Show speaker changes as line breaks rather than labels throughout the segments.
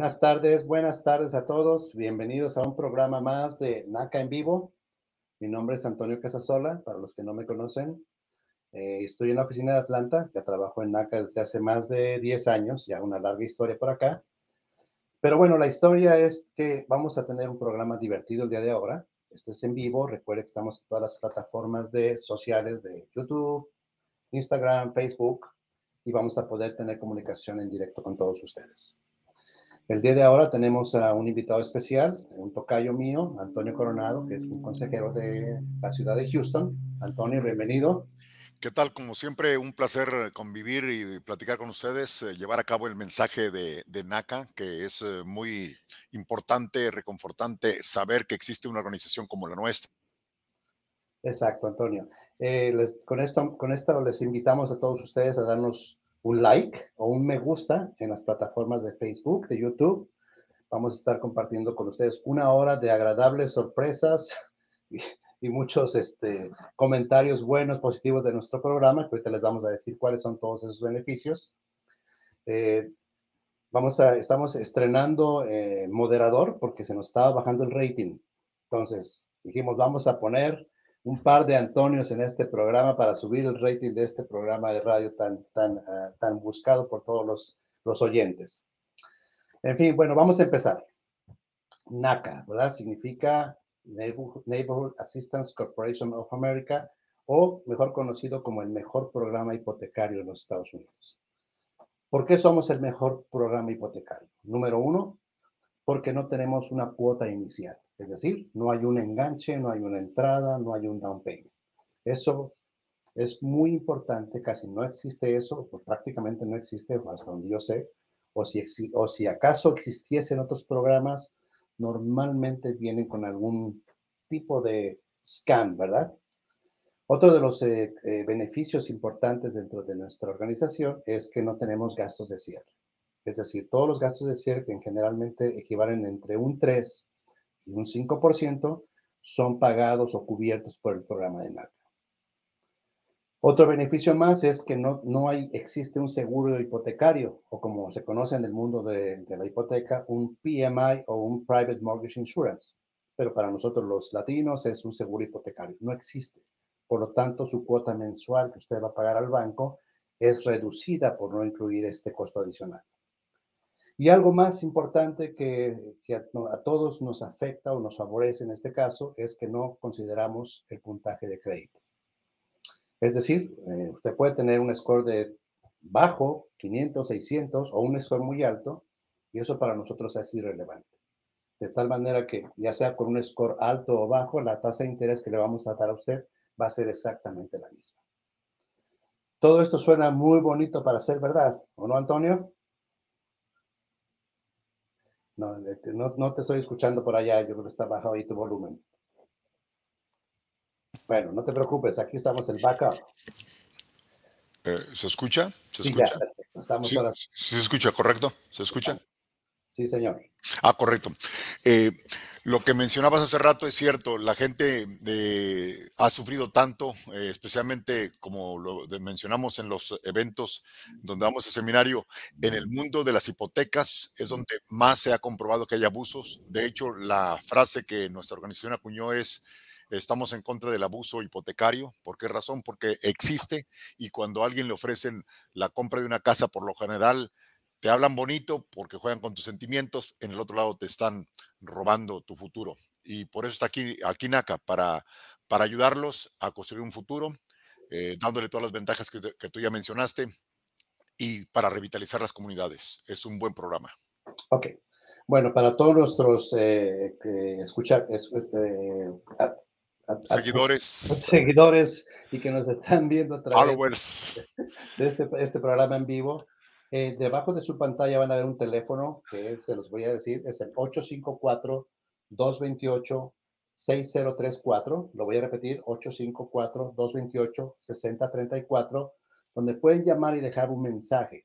Buenas tardes, buenas tardes a todos. Bienvenidos a un programa más de NACA en vivo. Mi nombre es Antonio Casasola, para los que no me conocen. Eh, estoy en la oficina de Atlanta, ya trabajo en NACA desde hace más de 10 años, ya una larga historia por acá. Pero bueno, la historia es que vamos a tener un programa divertido el día de ahora. Este es en vivo. Recuerde que estamos en todas las plataformas de sociales de YouTube, Instagram, Facebook y vamos a poder tener comunicación en directo con todos ustedes. El día de ahora tenemos a un invitado especial, un tocayo mío, Antonio Coronado, que es un consejero de la ciudad de Houston. Antonio, bienvenido.
¿Qué tal? Como siempre, un placer convivir y platicar con ustedes, eh, llevar a cabo el mensaje de, NACA, que es eh, muy importante, reconfortante saber que existe una organización como la nuestra.
Exacto, Antonio. Eh, con, esto, con esto les invitamos a todos ustedes a darnos un like o un me gusta en las plataformas de Facebook, de YouTube. Vamos a estar compartiendo con ustedes una hora de agradables sorpresas y, muchos este, comentarios buenos, positivos de nuestro programa, que ahorita les vamos a decir cuáles son todos esos beneficios. Eh, vamos a, estamos estrenando eh, moderador porque se nos estaba bajando el rating. Entonces, dijimos, vamos a poner un par de Antonios en este programa para subir el rating de este programa de radio tan, tan, ah, tan buscado por todos los, los oyentes. En fin, bueno, vamos a empezar. NACA, ¿verdad? Significa Neighborhood Assistance Corporation of America o mejor conocido como el mejor programa hipotecario en los Estados Unidos. ¿Por qué somos el mejor programa hipotecario? Número uno, porque no tenemos una cuota inicial. Es decir, no hay un enganche, no hay una entrada, no hay un down payment. Eso es muy importante, casi no existe eso, pues prácticamente no existe hasta donde yo sé, o si, o si acaso existiesen otros programas, normalmente vienen con algún tipo de scam, ¿verdad? Otro de los eh, eh, beneficios importantes dentro de nuestra organización es que no tenemos gastos de cierre. Es decir, todos los gastos de cierre que generalmente equivalen entre un 3 y un 5% son pagados o cubiertos por el programa de NACA. Otro beneficio más es que no, no hay, existe un seguro hipotecario, o como se conoce en el mundo de, de la hipoteca, un PMI o un Private Mortgage Insurance. Pero para nosotros los latinos es un seguro hipotecario. No existe. Por lo tanto, su cuota mensual que usted va a pagar al banco es reducida por no incluir este costo adicional. Y algo más importante que, a, todos nos afecta o nos favorece en este caso es que no consideramos el puntaje de crédito. Es decir, eh, usted puede tener un score de bajo, 500, 600 o un score muy alto y eso para nosotros es irrelevante. De tal manera que ya sea con un score alto o bajo, la tasa de interés que le vamos a dar a usted va a ser exactamente la misma. Todo esto suena muy bonito para ser verdad, ¿o no, Antonio? No, no, te estoy escuchando por allá, yo creo que está bajado ahí tu volumen. Bueno, no te preocupes, aquí estamos el backup.
Eh, ¿Se escucha? ¿Se escucha?
estamos
¿Se escucha, correcto? ¿Se escucha?
Sí, señor.
Ah, correcto. Eh, lo que mencionabas hace rato es cierto, la gente ha sufrido tanto, eh, especialmente como lo mencionamos en los eventos donde vamos a seminario, en el mundo de las hipotecas es donde más se ha comprobado que hay abusos. De hecho, la frase que nuestra organización acuñó es, estamos en contra del abuso hipotecario. ¿Por qué razón? Porque existe y cuando a alguien le ofrecen la compra de una casa, por lo general, te hablan bonito porque juegan con tus sentimientos, en el otro lado te están robando tu futuro. Y por eso está aquí, aquí NACA, para, para ayudarlos a construir un futuro, eh, dándole todas las ventajas que, tú ya mencionaste y para revitalizar las comunidades. Es un buen programa.
Ok. Bueno, para todos nuestros eh, escuchar, eh,
seguidores.
seguidores y que nos están viendo a través de este, este programa en vivo, eh, debajo de su pantalla van a ver un teléfono que se los voy a decir, es el 854-228-6034. Lo voy a repetir, 854-228-6034, donde pueden llamar y dejar un mensaje.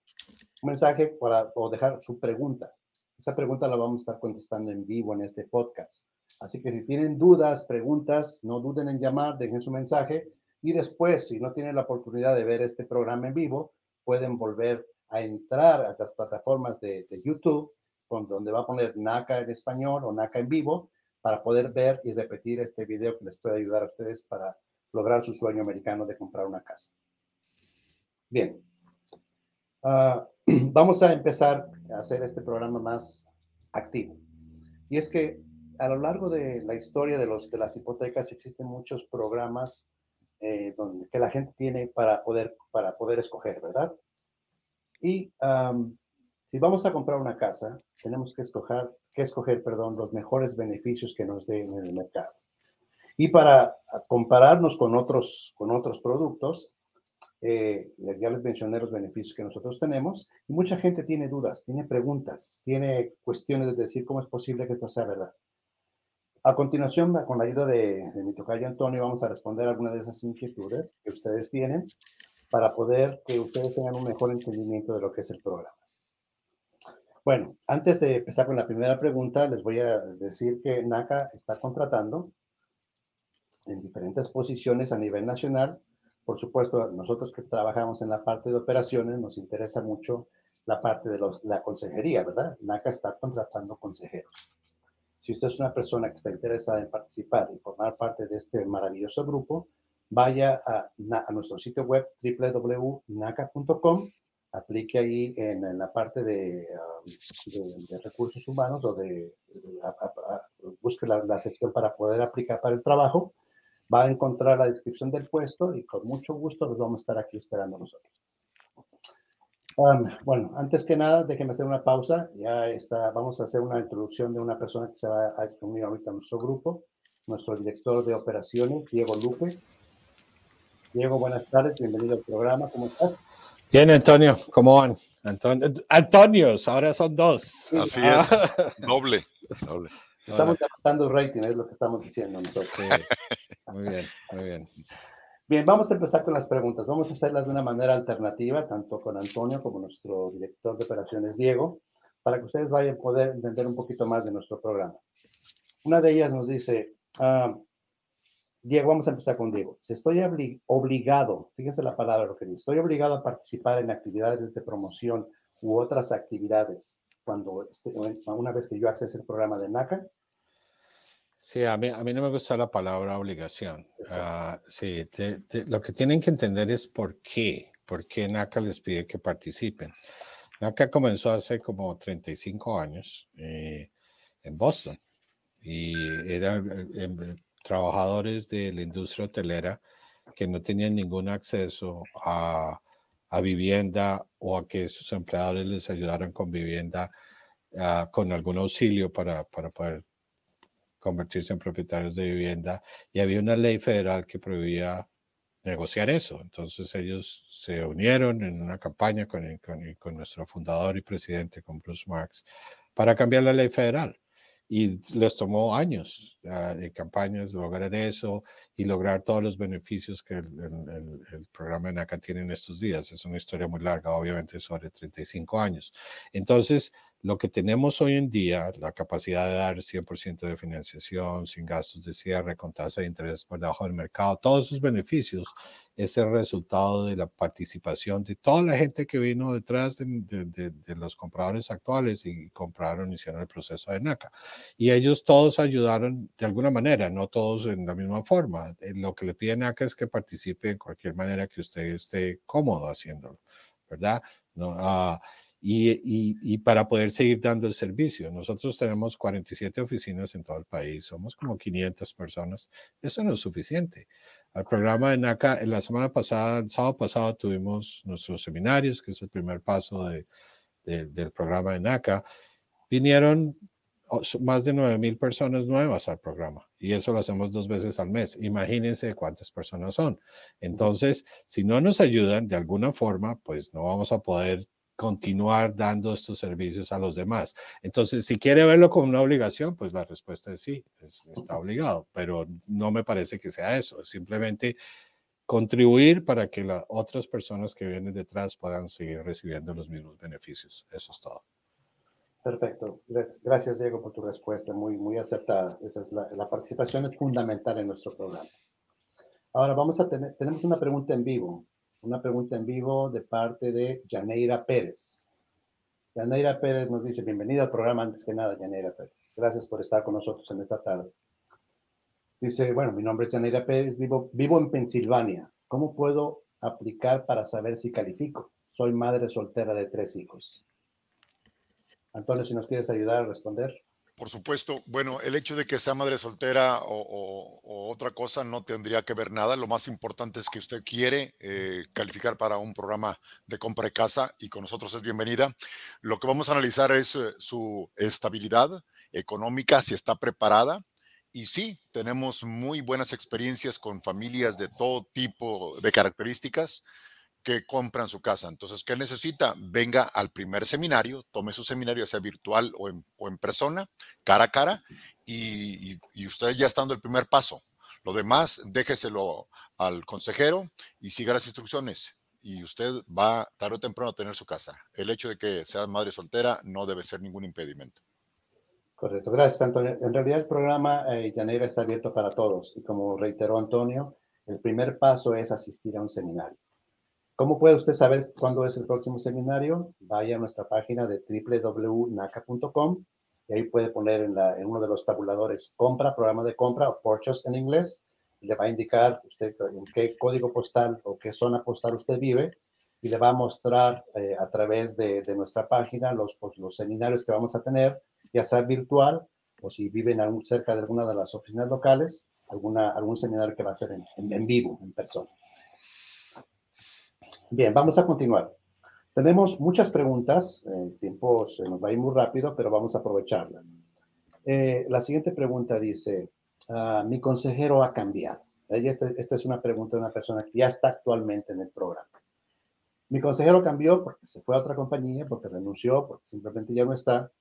Un mensaje para, o dejar su pregunta. Esa pregunta la vamos a estar contestando en vivo en este podcast. Así que si tienen dudas, preguntas, no duden en llamar, dejen su mensaje y después, si no tienen la oportunidad de ver este programa en vivo, pueden volver a entrar a las plataformas de, YouTube donde va a poner NACA en español o NACA en vivo para poder ver y repetir este video que les puede ayudar a ustedes para lograr su sueño americano de comprar una casa. Bien, uh, vamos a empezar a hacer este programa más activo. Y es que a lo largo de la historia de, las hipotecas existen muchos programas eh, que la gente tiene para poder, para poder escoger, ¿verdad? Y um, si vamos a comprar una casa, tenemos que escoger, que escoger perdón, los mejores beneficios que nos den en el mercado. Y para compararnos con otros, con otros productos, eh, ya les mencioné los beneficios que nosotros tenemos y mucha gente tiene dudas, tiene preguntas, tiene cuestiones de decir cómo es posible que esto sea verdad. A continuación, con la ayuda de, de mi tocayo Antonio, vamos a responder algunas de esas inquietudes que ustedes tienen para poder que ustedes tengan un mejor entendimiento de lo que es el programa. Bueno, antes de empezar con la primera pregunta, les voy a decir que NACA está contratando en diferentes posiciones a nivel nacional por supuesto, nosotros que trabajamos en la parte de operaciones, nos interesa mucho la parte de los, la consejería, ¿verdad? NACA está contratando consejeros. Si usted es una persona que está interesada en participar y formar parte de este maravilloso grupo, vaya a, a nuestro sitio web www.naca.com, aplique ahí en, la parte de, um, de, recursos humanos o de, busque la, la sección para poder aplicar para el trabajo va a encontrar la descripción del puesto y con mucho gusto los vamos a estar aquí esperando nosotros. Um, bueno, antes que nada, déjenme hacer una pausa. Ya está, vamos a hacer una introducción de una persona que se va a unir ahorita a nuestro grupo, nuestro director de operaciones, Diego Lupe. Diego, buenas tardes, bienvenido al programa, ¿cómo estás?
Bien, Antonio, ¿cómo van? Antonio, Antonios, ahora son dos.
Así es, doble, doble.
Estamos levantando rating, es lo que estamos diciendo nosotros.
Muy bien, muy bien.
Bien, vamos a empezar con las preguntas. Vamos a hacerlas de una manera alternativa, tanto con Antonio como nuestro director de operaciones, Diego, para que ustedes vayan a poder entender un poquito más de nuestro programa. Una de ellas nos dice, ah, Diego, vamos a empezar con Diego. Si estoy obligado, fíjense la palabra lo que dice, estoy obligado a participar en actividades de promoción u otras actividades cuando este, una vez que yo accese el programa de NACA?
Sí, a mí, a mí no me gusta la palabra obligación. Uh, sí, lo que tienen que entender es por qué, por qué NACA les pide que participen. NACA comenzó hace como 35 años eh, en Boston y eran eh, em, trabajadores de la industria hotelera que no tenían ningún acceso a vivienda o a que sus empleadores les ayudaran con vivienda, uh, con algún auxilio para, para poder convertirse en propietarios de vivienda. Y había una ley federal que prohibía negociar eso. Entonces ellos se unieron en una campaña con, con, con nuestro fundador y presidente, con Bruce Marx, para cambiar la ley federal y les tomó años uh, de campañas lograr eso y lograr todos los beneficios que el, el, el, programa NACA tiene en estos días. Es una historia muy larga, obviamente, sobre 35 años. Entonces, lo que tenemos hoy en día, la capacidad de dar 100% de financiación, sin gastos de cierre, con tasa de interés por debajo del mercado, todos esos beneficios es el resultado de la participación de toda la gente que vino detrás de, de, de, los compradores actuales y compraron, hicieron el proceso de NACA. Y ellos todos ayudaron de alguna manera, no todos en la misma forma. Eh, lo que le pide NACA es que participe en cualquier manera que usted esté cómodo haciéndolo, ¿verdad? No, uh, y, y, y, para poder seguir dando el servicio. Nosotros tenemos 47 oficinas en todo el país, somos como 500 personas. Eso no es suficiente. Al programa de NACA, la semana pasada, el sábado pasado, tuvimos nuestros seminarios, que es el primer paso de, de, del programa de NACA. Vinieron más de 9 mil personas nuevas al programa y eso lo hacemos dos veces al mes. Imagínense cuántas personas son. Entonces, si no nos ayudan de alguna forma, pues no vamos a poder continuar dando estos servicios a los demás. Entonces, si quiere verlo como una obligación, pues la respuesta es sí, está obligado, pero no me parece que sea eso, es simplemente contribuir para que las otras personas que vienen detrás puedan seguir recibiendo los mismos beneficios. Eso es todo.
Perfecto. Gracias, Diego, por tu respuesta, muy, muy acertada. Esa es la, la participación es fundamental en nuestro programa. Ahora vamos a tener, tenemos una pregunta en vivo una pregunta en vivo de parte de Janeira Pérez. Yaneira Pérez nos dice, bienvenida al programa antes que nada, Yaneira Pérez. Gracias por estar con nosotros en esta tarde. Dice, bueno, mi nombre es Yaneira Pérez, vivo, vivo en Pensilvania. ¿Cómo puedo aplicar para saber si califico? Soy madre soltera de tres hijos. Antonio, si nos quieres ayudar a responder.
Por supuesto, bueno, el hecho de que sea madre soltera o, otra cosa no tendría que ver nada. Lo más importante es que usted quiere eh, calificar para un programa de compra de casa y con nosotros es bienvenida. Lo que vamos a analizar es eh, su estabilidad económica, si está preparada. Y sí, tenemos muy buenas experiencias con familias de todo tipo de características que compran su casa. Entonces, ¿qué necesita? Venga al primer seminario, tome su seminario, sea virtual o en, persona, cara a cara, y, usted ya está dando el primer paso. Lo demás, déjeselo al consejero y siga las instrucciones. Y usted va tarde o temprano a tener su casa. El hecho de que sea madre soltera no debe ser ningún impedimento.
Correcto, gracias Antonio. En realidad el programa eh, está abierto para todos y como reiteró Antonio, el primer paso es asistir a un seminario. ¿Cómo puede usted saber cuándo es el próximo seminario? Vaya a nuestra página de www.naca.com y ahí puede poner en, uno de los tabuladores compra, programa de compra o purchase en inglés. Le va a indicar usted en qué código postal o qué zona postal usted vive y le va a mostrar eh, a través de, nuestra página los, pues, los seminarios que vamos a tener, ya sea virtual o si viven cerca de alguna de las oficinas locales, alguna, algún seminario que va a ser en vivo, en persona. Bien, vamos a continuar. Tenemos muchas preguntas, el tiempo se nos va a ir muy rápido, pero vamos a aprovecharla. Eh, la siguiente pregunta dice, ah, mi consejero ha cambiado. Esta, esta, es una pregunta de una persona que ya está actualmente en el programa. Mi consejero cambió porque se fue a otra compañía, porque renunció, porque simplemente ya no está.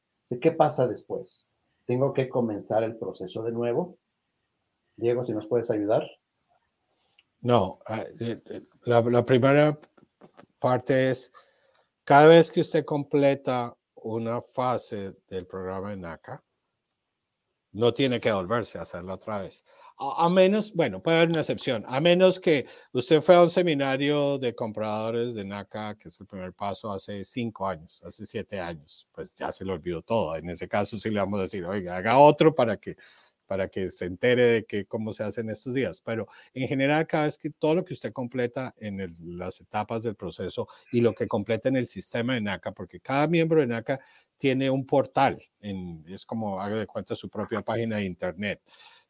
¿Qué pasa después? ¿Tengo que comenzar el proceso de nuevo? Diego, si nos puedes ayudar.
No, ah, eh, eh, la, la primera parte es, cada vez que usted completa una fase del programa de NACA, no tiene que volverse a hacerlo otra vez. A, menos, bueno, puede haber una excepción, a menos que usted fue a un seminario de compradores de NACA, que es el primer paso, hace cinco años, hace siete años, pues ya se lo olvidó todo. En ese caso sí le vamos a decir, oiga, haga otro para que para que se entere de que, cómo se hace en estos días. Pero en general, cada vez que todo lo que usted completa en las etapas del proceso y lo que completa en el sistema de NACA, porque cada miembro de NACA tiene un portal, en, es como haga de cuenta su propia página de internet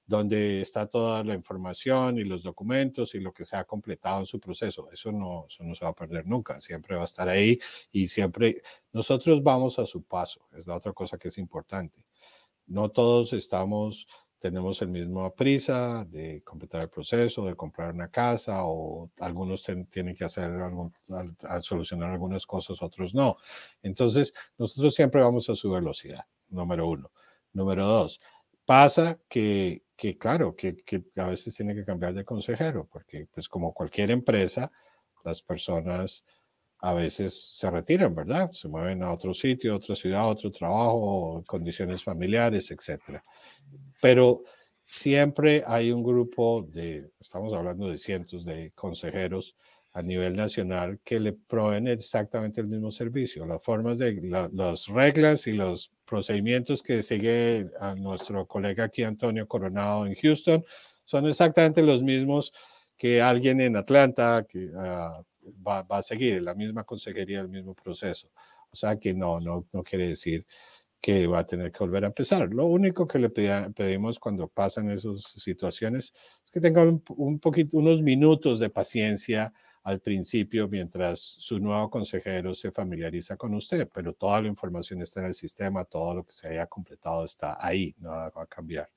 donde está toda la información y los documentos y lo que se ha completado en su proceso. Eso no, eso no se va a perder nunca, siempre va a estar ahí y siempre nosotros vamos a su paso, es la otra cosa que es importante. No todos estamos tenemos el mismo prisa de completar el proceso, de comprar una casa o algunos tienen que hacer algún, solucionar algunas cosas, otros no. Entonces, nosotros siempre vamos a su velocidad, número uno. Número dos, pasa que, que claro, que, que, a veces tiene que cambiar de consejero, porque pues como cualquier empresa, las personas a veces se retiran, ¿verdad? Se mueven a otro sitio, a otra ciudad, a otro trabajo, condiciones familiares, etc. Pero siempre hay un grupo de, estamos hablando de cientos de consejeros a nivel nacional que le proveen exactamente el mismo servicio. Las formas de las reglas y los procedimientos que sigue a nuestro colega aquí, Antonio Coronado, en Houston, son exactamente los mismos que alguien en Atlanta, que uh, va, a seguir la misma consejería, el mismo proceso. O sea que no, no, no quiere decir que va a tener que volver a empezar. Lo único que le pedimos cuando pasan esas situaciones es que tenga un, un, poquito, unos minutos de paciencia al principio mientras su nuevo consejero se familiariza con usted, pero toda la información está en el sistema, todo lo que se haya completado está ahí, nada va a cambiar.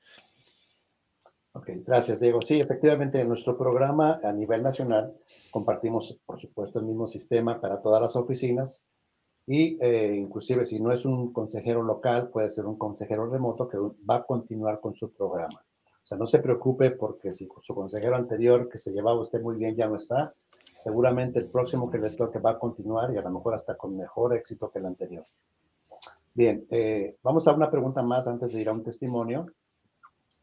Ok, gracias, Diego. Sí, efectivamente, en nuestro programa a nivel nacional compartimos, por supuesto, el mismo sistema para todas las oficinas y eh, inclusive si no es un consejero local, puede ser un consejero remoto que va a continuar con su programa. O sea, no se preocupe porque si su consejero anterior que se llevaba usted muy bien ya no está, seguramente el próximo que le toque va a continuar y a lo mejor hasta con mejor éxito que el anterior. Bien, eh, vamos a una pregunta más antes de ir a un testimonio.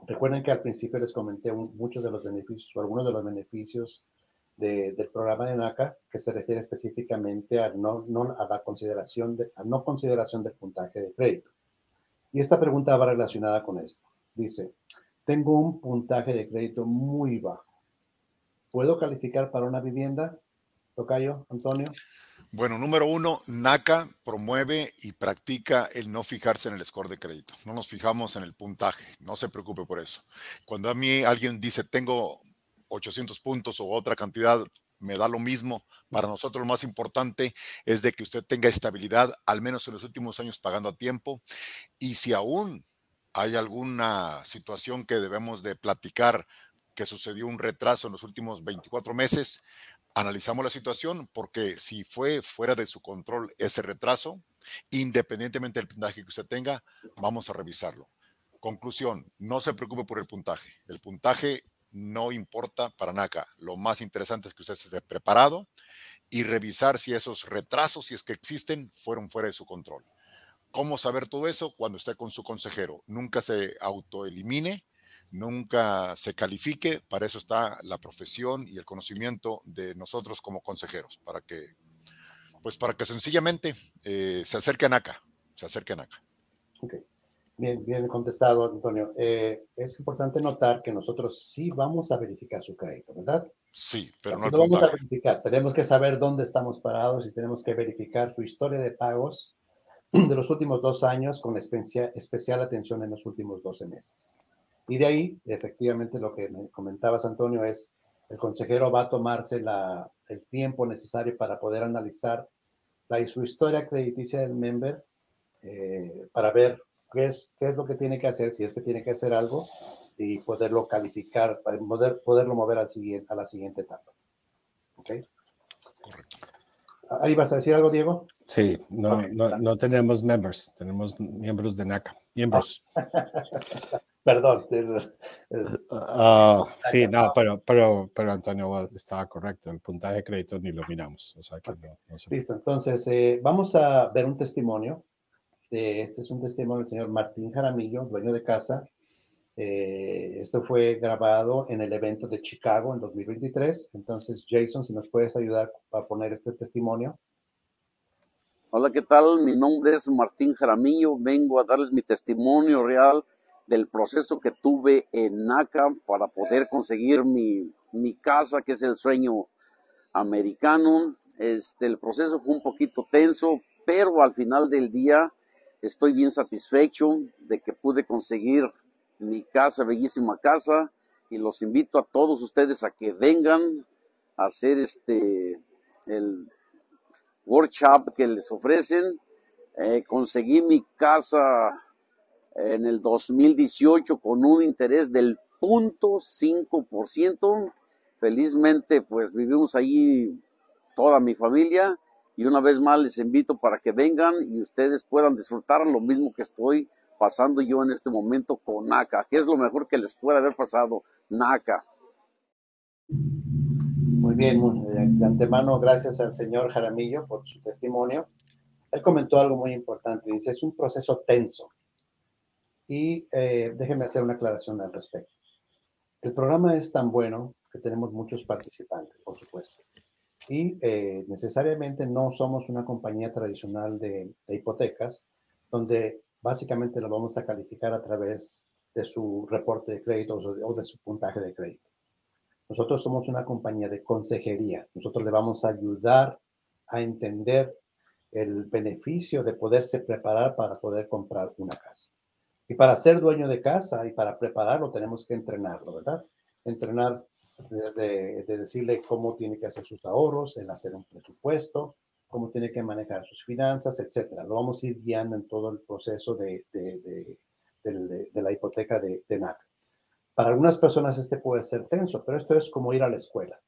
Recuerden que al principio les comenté muchos de los beneficios o algunos de los beneficios del programa de NACA que se refiere específicamente a, no, a la consideración de, a no consideración del puntaje de crédito. Y esta pregunta va relacionada con esto. Dice, tengo un puntaje de crédito muy bajo. ¿Puedo calificar para una vivienda? Tocayo, Antonio.
Bueno, número uno, NACA promueve y practica el no fijarse en el score de crédito. No nos fijamos en el puntaje, no se preocupe por eso. Cuando a mí alguien dice tengo 800 puntos o otra cantidad, me da lo mismo. Para nosotros lo más importante es de que usted tenga estabilidad, al menos en los últimos años pagando a tiempo. Y si aún hay alguna situación que debemos de platicar, que sucedió un retraso en los últimos 24 meses, analizamos la situación porque si fue fuera de su control ese retraso, independientemente del puntaje que usted tenga, vamos a revisarlo. Conclusión, no se preocupe por el puntaje. El puntaje no importa para NACA. Lo más interesante es que usted esté preparado y revisar si esos retrasos, si es que existen, fueron fuera de su control. ¿Cómo saber todo eso? Cuando esté con su consejero. Nunca se autoelimine nunca se califique. Para eso está la profesión y el conocimiento de nosotros como consejeros, para que, pues para que sencillamente eh, se acerquen acá, se acerquen acá.
Ok, bien, bien contestado, Antonio. Eh, es importante notar que nosotros sí vamos a verificar su crédito, ¿verdad?
Sí, pero no,
lo vamos a verificar. Tenemos que saber dónde estamos parados y tenemos que verificar su historia de pagos de los últimos dos años con especial, especial atención en los últimos 12 meses. Y de ahí, efectivamente, lo que me comentabas, Antonio, es el consejero va a tomarse la, el tiempo necesario para poder analizar la, su historia crediticia del member eh, para ver qué es, qué es lo que tiene que hacer, si es que tiene que hacer algo y poderlo calificar, poder, poderlo mover al siguiente, a la siguiente etapa. ¿Ok? Correcto. ¿Ahí vas a decir algo, Diego?
Sí, no, no, no, tenemos members, tenemos miembros de NACA, miembros.
Perdón.
Uh, sí, no, pero, pero, pero Antonio estaba correcto. El puntaje de crédito ni lo miramos. O sea que no,
Listo, entonces eh, vamos a ver un testimonio. Este es un testimonio del señor Martín Jaramillo, dueño de casa. Eh, esto fue grabado en el evento de Chicago en 2023. Entonces, Jason, si nos puedes ayudar a poner este testimonio.
Hola, ¿qué tal? Mi nombre es Martín Jaramillo. Vengo a darles mi testimonio real del proceso que tuve en NACA para poder conseguir mi, mi casa, que es el sueño americano. Este, el proceso fue un poquito tenso, pero al final del día estoy bien satisfecho de que pude conseguir mi casa, bellísima casa, y los invito a todos ustedes a que vengan a hacer este el workshop que les ofrecen. Eh, conseguí mi casa en el 2018 con un interés del 0.5%. Felizmente, pues vivimos allí toda mi familia y una vez más les invito para que vengan y ustedes puedan disfrutar lo mismo que estoy pasando yo en este momento con NACA, que es lo mejor que les puede haber pasado, NACA.
Muy bien, de antemano, gracias al señor Jaramillo por su testimonio. Él comentó algo muy importante, dice, es un proceso tenso. Y eh, déjenme hacer una aclaración al respecto. El programa es tan bueno que tenemos muchos participantes, por supuesto. Y eh, necesariamente no somos una compañía tradicional de, hipotecas, donde básicamente lo vamos a calificar a través de su reporte de crédito o de su puntaje de crédito. Nosotros somos una compañía de consejería. Nosotros le vamos a ayudar a entender el beneficio de poderse preparar para poder comprar una casa. Y para ser dueño de casa y para prepararlo tenemos que entrenarlo, ¿verdad? Entrenar de, decirle cómo tiene que hacer sus ahorros, en hacer un presupuesto, cómo tiene que manejar sus finanzas, etcétera. Lo vamos a ir guiando en todo el proceso de, de, de la hipoteca de, NAC. Para algunas personas este puede ser tenso, pero esto es como ir a la escuela.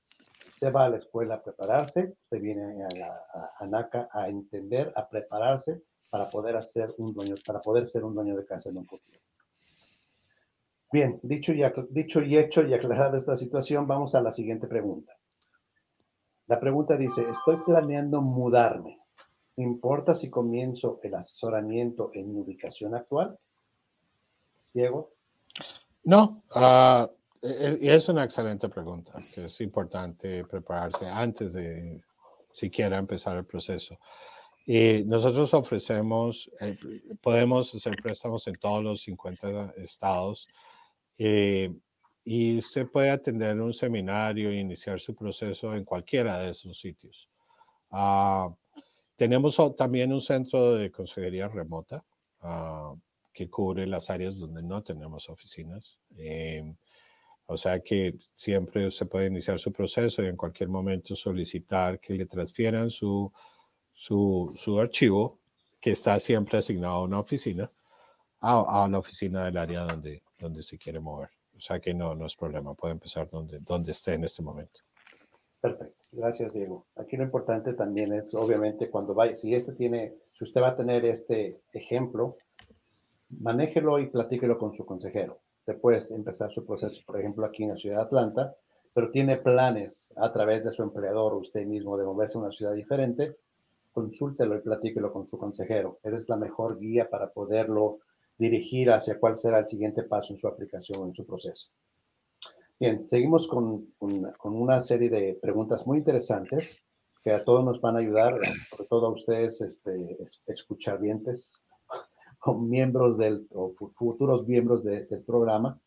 Usted va a la escuela a prepararse, usted viene a, la, a NACA a entender, a prepararse para poder hacer un dueño, para poder ser un dueño de casa en un futuro. Bien, dicho y, dicho y hecho y aclarada esta situación, vamos a la siguiente pregunta. La pregunta dice, estoy planeando mudarme. ¿Importa si comienzo el asesoramiento en mi ubicación actual? Diego.
No, uh, es una excelente pregunta, que es importante prepararse antes de siquiera empezar el proceso. Y nosotros ofrecemos, eh, podemos hacer préstamos en todos los 50 estados eh, y usted puede atender un seminario e iniciar su proceso en cualquiera de esos sitios. Ah, tenemos también un centro de consejería remota ah, que cubre las áreas donde no tenemos oficinas. Eh, o sea que siempre se puede iniciar su proceso y en cualquier momento solicitar que le transfieran su, su, su archivo, que está siempre asignado a una oficina, a, a, la oficina del área donde, donde se quiere mover. O sea que no, no es problema, puede empezar donde, donde esté en este momento.
Perfecto, gracias Diego. Aquí lo importante también es, obviamente, cuando vaya, si este tiene, si usted va a tener este ejemplo, manéjelo y platíquelo con su consejero después de empezar su proceso, por ejemplo, aquí en la ciudad de Atlanta, pero tiene planes a través de su empleador o usted mismo de moverse a una ciudad diferente, consúltelo y platíquelo con su consejero. Eres la mejor guía para poderlo dirigir hacia cuál será el siguiente paso en su aplicación o en su proceso. Bien, seguimos con, con, una serie de preguntas muy interesantes que a todos nos van a ayudar, sobre todo a ustedes, este, escuchavientes, miembros del, o futuros miembros del programa,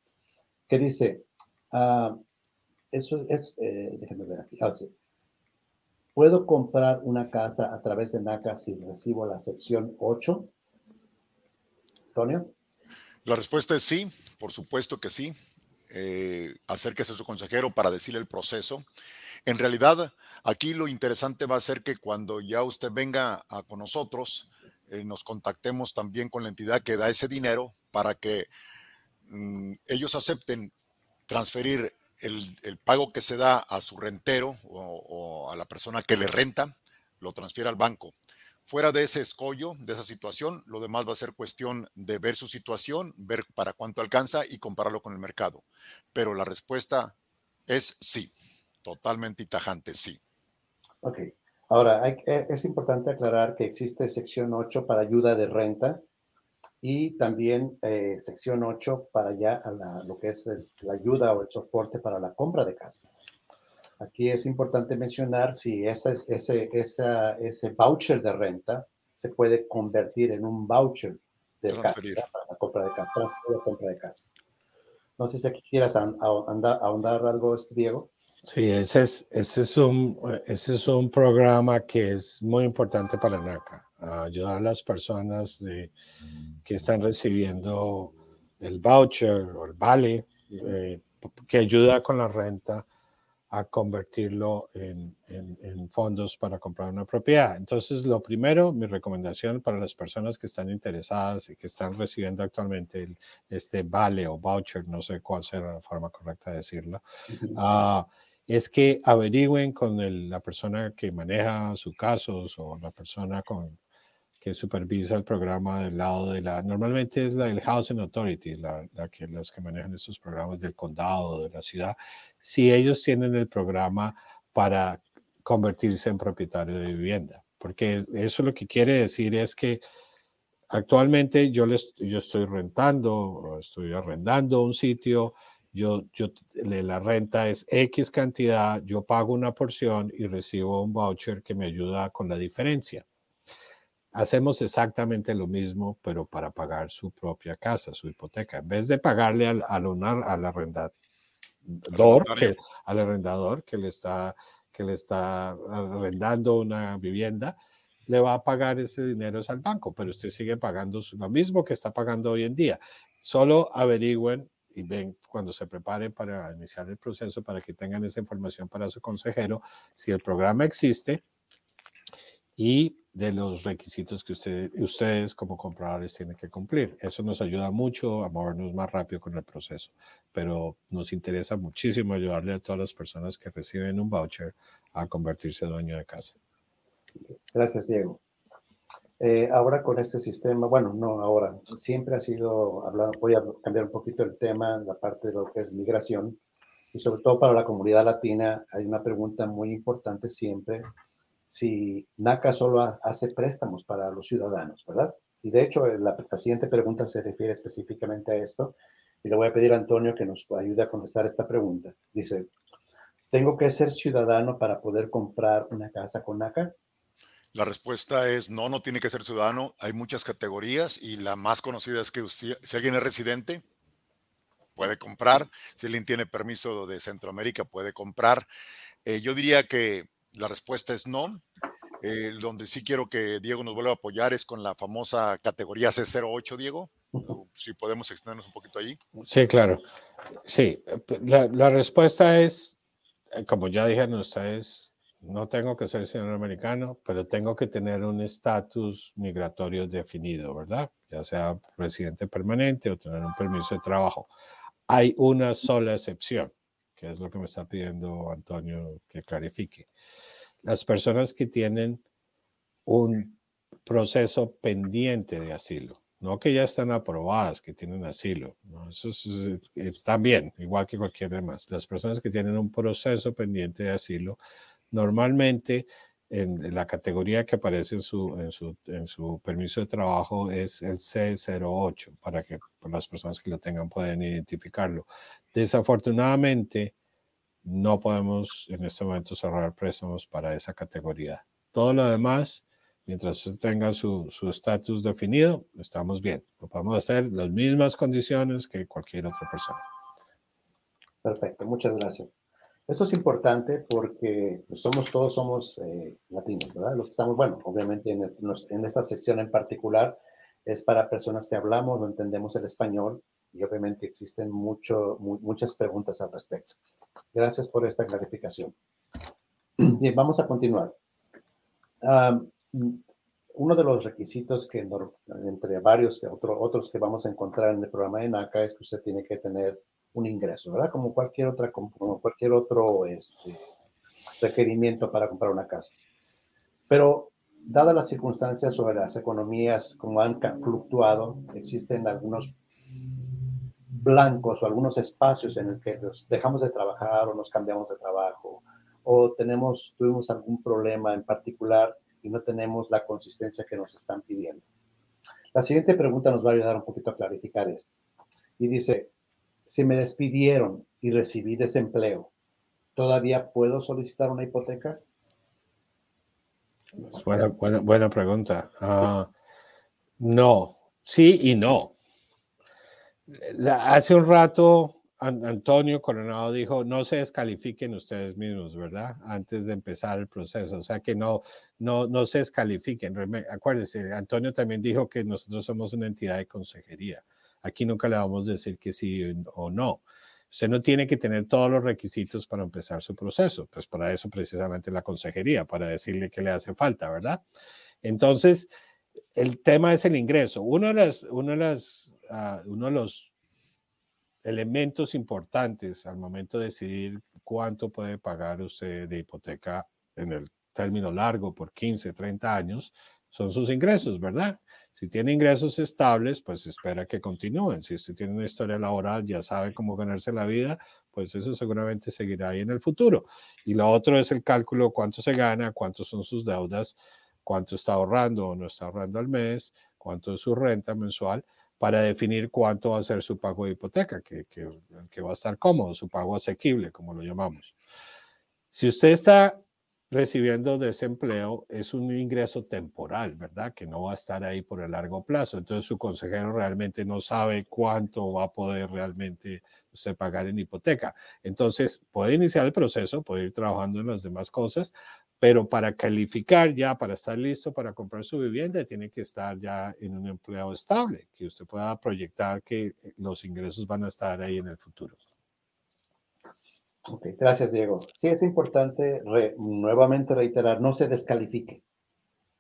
que dice, ah, eso es, eh, déjenme ver aquí, ah, ¿puedo comprar una casa a través de NACA si recibo la sección 8?
La respuesta es sí, por supuesto que sí. Eh, acérquese a su consejero para decirle el proceso. En realidad, aquí lo interesante va a ser que cuando ya usted venga a, con nosotros, eh, nos contactemos también con la entidad que da ese dinero para que mm, ellos acepten transferir el, pago que se da a su rentero o, a la persona que le renta, lo transfiere al banco. Fuera de ese escollo, de esa situación, lo demás va a ser cuestión de ver su situación, ver para cuánto alcanza y compararlo con el mercado. Pero la respuesta es sí, totalmente y tajante, sí.
Ok. Ahora, e, es importante aclarar que existe sección 8 para ayuda de renta y también eh, sección 8 para ya lo que es la ayuda o el soporte para la compra de casa. Aquí es importante mencionar si ese, ese, ese voucher de renta se puede convertir en un voucher de casa para la compra de casa, compra de casa. No sé si aquí quieras ahondar algo, Diego.
Sí, ese es, ese, es un, ese es un programa que es muy importante para NACA, ayudar a las personas de, que están recibiendo el voucher o el vale, eh, que ayuda con la renta a convertirlo en, en, fondos para comprar una propiedad. Entonces, lo primero, mi recomendación para las personas que están interesadas y que están recibiendo actualmente este vale o voucher, no sé cuál será la forma correcta de decirlo, es que averigüen con la persona que maneja sus casos o la persona con, que supervisa el programa del lado de la, normalmente es la del Housing Authority, la, la que, los que manejan esos programas del condado, de la ciudad, si ellos tienen el programa para convertirse en propietario de vivienda. Porque eso lo que quiere decir es que actualmente yo, les, yo estoy rentando estoy arrendando un sitio yo, yo, la renta es X cantidad, yo pago una porción y recibo un voucher que me ayuda con la diferencia. Hacemos exactamente lo mismo, pero para pagar su propia casa, su hipoteca. En vez de pagarle al, al, al arrendador, que, al arrendador que le está que le está arrendando una vivienda, le va a pagar ese dinero al banco, pero usted sigue pagando lo mismo que está pagando hoy en día. Solo averigüen y ven cuando se preparen para iniciar el proceso para que tengan esa información para su consejero, si el programa existe y de los requisitos que ustedes como compradores tienen que cumplir. Eso nos ayuda mucho a movernos más rápido con el proceso, pero nos interesa muchísimo ayudarle a todas las personas que reciben un voucher a convertirse en dueño de casa.
Gracias, Diego. Eh, ahora con este sistema, bueno, no ahora, siempre ha sido hablado, voy a cambiar un poquito el tema, la parte de lo que es migración, y sobre todo para la comunidad latina hay una pregunta muy importante siempre, si NACA solo hace préstamos para los ciudadanos, ¿verdad? Y de hecho, la, la siguiente pregunta se refiere específicamente a esto, Y le voy a pedir a Antonio que nos ayude a contestar esta pregunta. Dice, ¿tengo que ser ciudadano para poder comprar una casa con NACA?
La respuesta es no, no tiene que ser ciudadano. Hay muchas categorías y la más conocida es que si alguien es residente, puede comprar. Si alguien tiene permiso de Centroamérica, puede comprar. Eh, yo diría que la respuesta es no. Eh, donde sí quiero que Diego nos vuelva a apoyar es con la famosa categoría C08, Diego. Si podemos extendernos un poquito allí.
Sí, claro. Sí, la, la respuesta es, eh, como ya dijeron ustedes, no tengo que ser ciudadano americano, pero tengo que tener un estatus migratorio definido, ¿verdad? Ya sea residente permanente o tener un permiso de trabajo. Hay una sola excepción, que es lo que me está pidiendo Antonio que clarifique. Las personas que tienen un proceso pendiente de asilo, no que ya están aprobadas, que tienen asilo, ¿no? eso está bien, igual que cualquier demás. Las personas que tienen un proceso pendiente de asilo, normalmente en la categoría que aparece en su, en su, en su permiso de trabajo es el C08, para que las personas que lo tengan puedan identificarlo. Desafortunadamente, no podemos en este momento cerrar préstamos para esa categoría. Todo lo demás, mientras tenga su estatus definido, estamos bien. Lo podemos hacer las mismas condiciones que cualquier otra persona.
Perfecto, muchas gracias. Esto es importante porque pues, somos todos somos eh, latinos, ¿verdad? Los que estamos, bueno, obviamente en, en, esta sección en particular es para personas que hablamos, no entendemos el español y obviamente existen mucho, muchas preguntas al respecto. Gracias por esta clarificación. Bien, vamos a continuar. uno de los requisitos que entre varios que otro, otros que vamos a encontrar en el programa de NACA es que usted tiene que tener un ingreso, ¿verdad? Como cualquier otra, como cualquier otro este, requerimiento para comprar una casa. Pero dadas las circunstancias sobre las economías como han fluctuado, existen algunos blancos o algunos espacios en el que dejamos de trabajar o nos cambiamos de trabajo o tenemos, tuvimos algún problema en particular y no tenemos la consistencia que nos están pidiendo. La siguiente pregunta nos va a ayudar un poquito a clarificar esto. Y dice, si me despidieron y recibí desempleo, ¿todavía puedo solicitar una hipoteca?
Buena, buena, buena pregunta. Ah, no, sí y no. hace un rato Antonio Coronado dijo, no se descalifiquen ustedes mismos, ¿verdad? Antes de empezar el proceso. O sea, que no, no, no se descalifiquen. Acuérdense, Antonio también dijo que nosotros somos una entidad de consejería. Aquí nunca le vamos a decir que sí o no. Usted no tiene que tener todos los requisitos para empezar su proceso. Pues para eso precisamente la consejería, para decirle qué le hace falta, ¿verdad? Entonces, el tema es el ingreso. Uno de, las, uno de, las, ah, uno de los elementos importantes al momento de decidir cuánto puede pagar usted de hipoteca en el término largo por 15, 30 años son sus ingresos, ¿verdad? Si tiene ingresos estables, pues espera que continúen. Si usted tiene una historia laboral, ya sabe cómo ganarse la vida, pues eso seguramente seguirá ahí en el futuro. Y lo otro es el cálculo cuánto se gana, cuántos son sus deudas, cuánto está ahorrando o no está ahorrando al mes, cuánto es su renta mensual, para definir cuánto va a ser su pago de hipoteca, que, que, que va a estar cómodo, su pago asequible, como lo llamamos. Si usted está recibiendo desempleo es un ingreso temporal, ¿verdad? Que no va a estar ahí por el largo plazo. Entonces su consejero realmente no sabe cuánto va a poder realmente usted pagar en hipoteca. Entonces puede iniciar el proceso, puede ir trabajando en las demás cosas, pero para calificar ya, para estar listo para comprar su vivienda, tiene que estar ya en un empleo estable, que usted pueda proyectar que los ingresos van a estar ahí en el futuro.
Ok, gracias, Diego. Sí, es importante nuevamente reiterar, no se descalifique.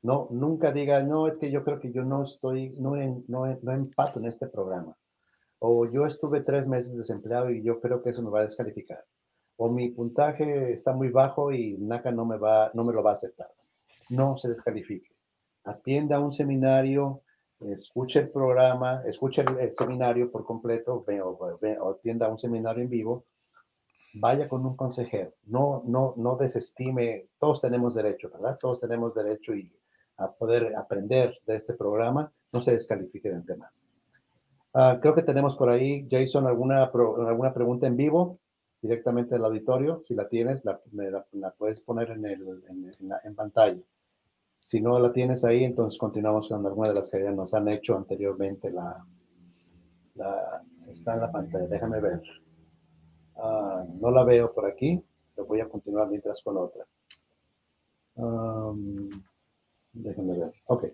No, nunca diga, no, es que yo creo que yo no estoy, no, en, no, no empato en este programa. O yo estuve tres meses desempleado y yo creo que eso me va a descalificar. O mi puntaje está muy bajo y NACA no me, va, no me lo va a aceptar. No se descalifique. Atienda un seminario, escuche el programa, escuche el, seminario por completo, o, o atienda un seminario en vivo vaya con un consejero, no, no, no desestime, todos tenemos derecho, ¿verdad? Todos tenemos derecho y a poder aprender de este programa, no se descalifique de antemano. Ah, creo que tenemos por ahí, Jason, alguna, alguna pregunta en vivo directamente del auditorio. Si la tienes, la, la, puedes poner en, el, en, pantalla. Si no la tienes ahí, entonces continuamos con alguna de las que ya nos han hecho anteriormente. La, la está en la pantalla, déjame ver. Ah, no la veo por aquí, pero voy a continuar mientras con otra. Um, déjame ver. Ok.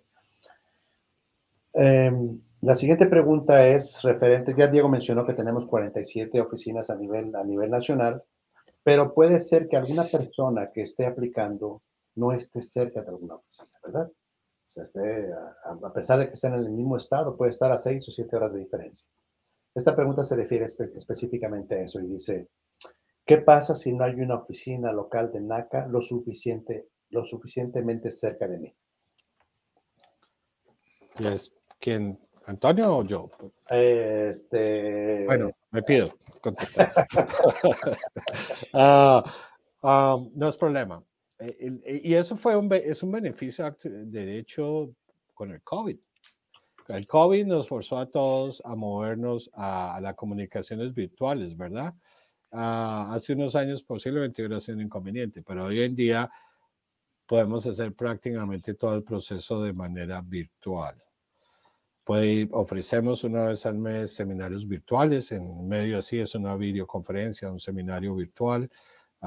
Em, la siguiente pregunta es referente, ya Diego mencionó que tenemos 47 oficinas a nivel, a nivel nacional, pero puede ser que alguna persona que esté aplicando no esté cerca de alguna oficina, ¿verdad? O esté, a, pesar de que esté en el mismo estado, puede estar a 6 o 7 horas de diferencia. Esta pregunta se refiere específicamente a eso y dice, ¿qué pasa si no hay una oficina local de NACA lo, suficiente, lo suficientemente cerca de mí?
Es quien, Antonio o yo.
Este...
Bueno, me pido contestar. Ah, ah, no es problema. Eh, eh, y eso fue un, es un beneficio de hecho con el COVID. El COVID nos forzó a todos a movernos a, las comunicaciones virtuales, ¿verdad? Ah, hace unos años posiblemente hubiera sido un inconveniente, pero hoy en día podemos hacer prácticamente todo el proceso de manera virtual. Puede ofrecemos una vez al mes seminarios virtuales, en medio así es una videoconferencia, un seminario virtual.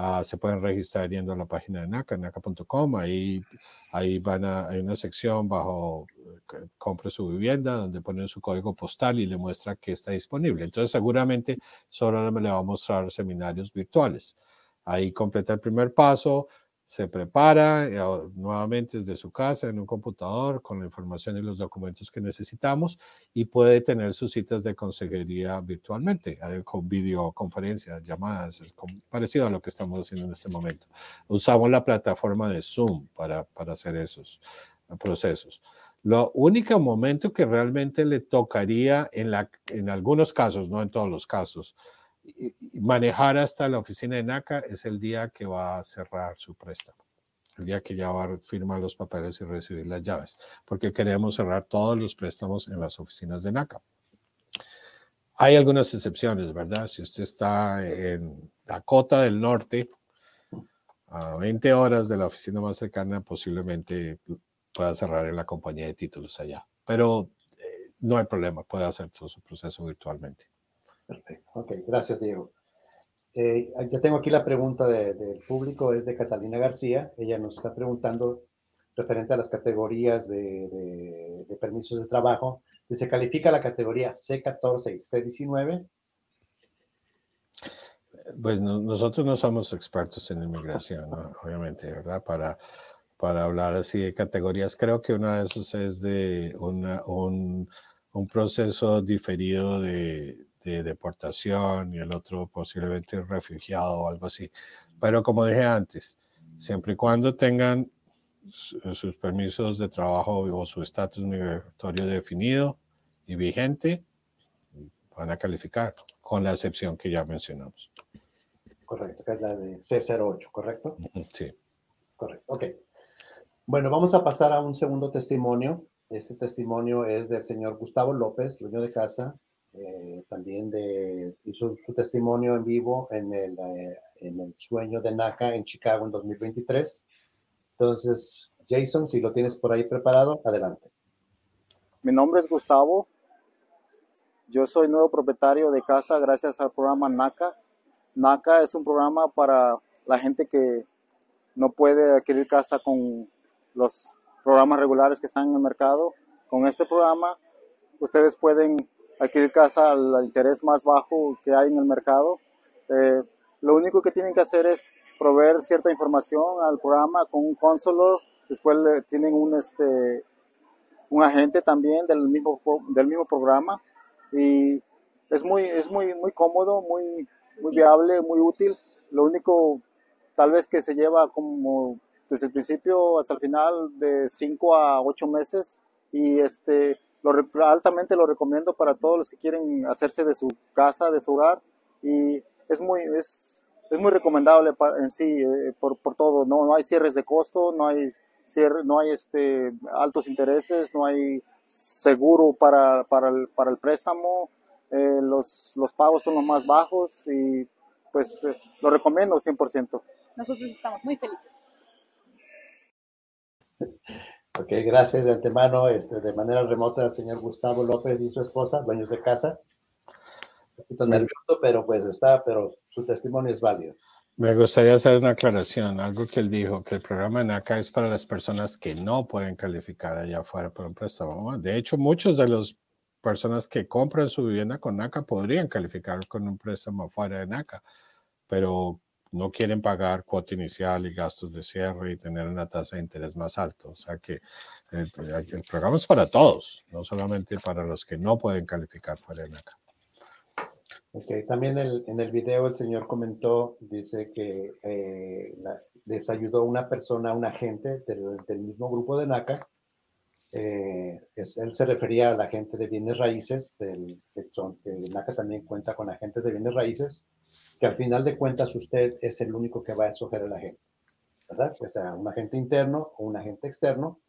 Ah, se pueden registrar yendo a la página de NACA, naca.com. Ahí, ahí van a, hay una sección bajo eh, compre su vivienda donde ponen su código postal y le muestra que está disponible. Entonces, seguramente solo le va a mostrar seminarios virtuales. Ahí completa el primer paso, se prepara eh, nuevamente desde su casa en un computador con la información y los documentos que necesitamos y puede tener sus citas de consejería virtualmente, con videoconferencias, llamadas, parecido a lo que estamos haciendo en este momento. Usamos la plataforma de Zoom para, para hacer esos eh, procesos. Lo único momento que realmente le tocaría en, la, en algunos casos, no en todos los casos, manejar hasta la oficina de NACA es el día que va a cerrar su préstamo, el día que ya va a firmar los papeles y recibir las llaves, porque queremos cerrar todos los préstamos en las oficinas de NACA. Hay algunas excepciones, ¿verdad? Si usted está en Dakota del Norte, a 20 horas de la oficina más cercana, posiblemente pueda cerrar en la compañía de títulos allá. Pero eh, no hay problema, puede hacer todo su proceso virtualmente.
Perfecto. Ok, gracias, Diego. Eh, ya tengo aquí la pregunta del público, es de Catalina García. Ella nos está preguntando referente a las categorías de, permisos de trabajo. ¿Se califica la categoría C14 y C19?
Pues nosotros no somos expertos en inmigración, obviamente, ¿verdad? Para, para hablar así de categorías, creo que una de esas es de un, un proceso diferido de, de deportación y el otro posiblemente refugiado o algo así. Pero como dije antes, siempre y cuando tengan sus permisos de trabajo o su estatus migratorio definido y vigente, van a calificar, con la excepción que ya mencionamos.
Correcto, que es la de C08, ¿correcto?
Sí.
Correcto, ok. Bueno, vamos a pasar a un segundo testimonio. Este testimonio es del señor Gustavo López, dueño de casa, eh, también hizo su testimonio en vivo en el, eh, en el sueño de NACA en Chicago en 2023. Entonces, Jason, si lo tienes por ahí preparado, adelante.
Mi nombre es Gustavo. Yo soy nuevo propietario de casa gracias al programa NACA. NACA es un programa para la gente que no puede adquirir casa con los programas regulares que están en el mercado. Con este programa, ustedes pueden adquirir casa al, interés más bajo que hay en el mercado. Eh, lo único que tienen que hacer es proveer cierta información al programa con un consulor, después le, tienen un, este, un agente también del mismo, del mismo programa y es muy, es muy, muy cómodo, muy, muy viable, muy útil. Lo único tal vez que se lleva como desde el principio hasta el final de 5 a 8 meses y este lo, altamente lo recomiendo para todos los que quieren hacerse de su casa, de su hogar y es muy, es, es muy recomendable en sí eh, por, por, todo. No, no hay cierres de costo, no hay, cierre, no hay este, altos intereses, no hay seguro para, para, el, para el préstamo, eh, los, los pagos son los más bajos y pues eh, lo recomiendo 100%.
Nosotros estamos muy felices.
Ok, gracias de antemano, este, de manera remota al señor Gustavo López y su esposa, dueños de casa. Un poquito nervioso, pero pues está, pero su testimonio es válido.
Me gustaría hacer una aclaración, algo que él dijo, que el programa NACA es para las personas que no pueden calificar allá afuera por un préstamo. De hecho, muchos de las personas que compran su vivienda con NACA podrían calificar con un préstamo afuera de NACA, pero no quieren pagar cuota inicial y gastos de cierre y tener una tasa de interés más alta. O sea que el, el programa es para todos, no solamente para los que no pueden calificar fuera de NACA.
Okay. También el, en el video el señor comentó, dice que eh, la, les ayudó una persona, un agente del, del mismo grupo de NACA. Eh, es, él se refería a la gente de bienes raíces, que son, que NACA también cuenta con agentes de bienes raíces, que al final de cuentas usted es el único que va a escoger el agente, ¿verdad? O sea, un agente interno o un agente externo.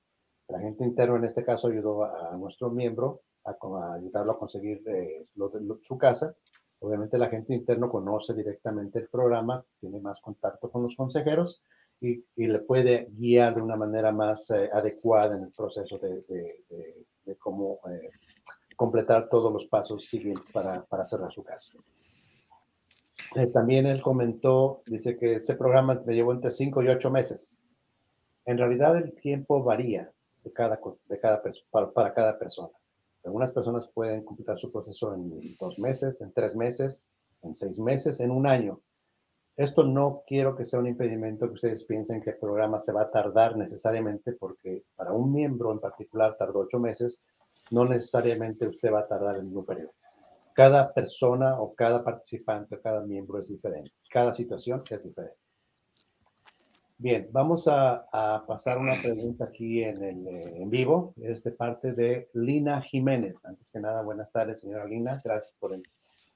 El agente interno en este caso ayudó a, a nuestro miembro a, a, ayudarlo a conseguir eh, lo lo, su casa Obviamente la gente interno conoce directamente el programa, tiene más contacto con los consejeros y, le puede guiar de una manera más eh, adecuada en el proceso de cómo eh, completar todos los pasos siguientes para, para cerrar su casa. Eh, también él comentó, dice que este programa me llevó entre 5 y 8 meses. En realidad el tiempo varía de cada, de cada, para, para cada persona. Algunas personas pueden completar su proceso en dos meses, en tres meses, en seis meses, en un año. Esto no quiero que sea un impedimento que ustedes piensen que el programa se va a tardar necesariamente porque para un miembro en particular tardó ocho meses, no necesariamente usted va a tardar el mismo periodo. Cada persona o cada participante o cada miembro es diferente. Cada situación es diferente. Bien, vamos a, a, pasar una pregunta aquí en, el, eh, en vivo. Es de parte de Lina Jiménez. Antes que nada, buenas tardes, señora Lina. Gracias por, el,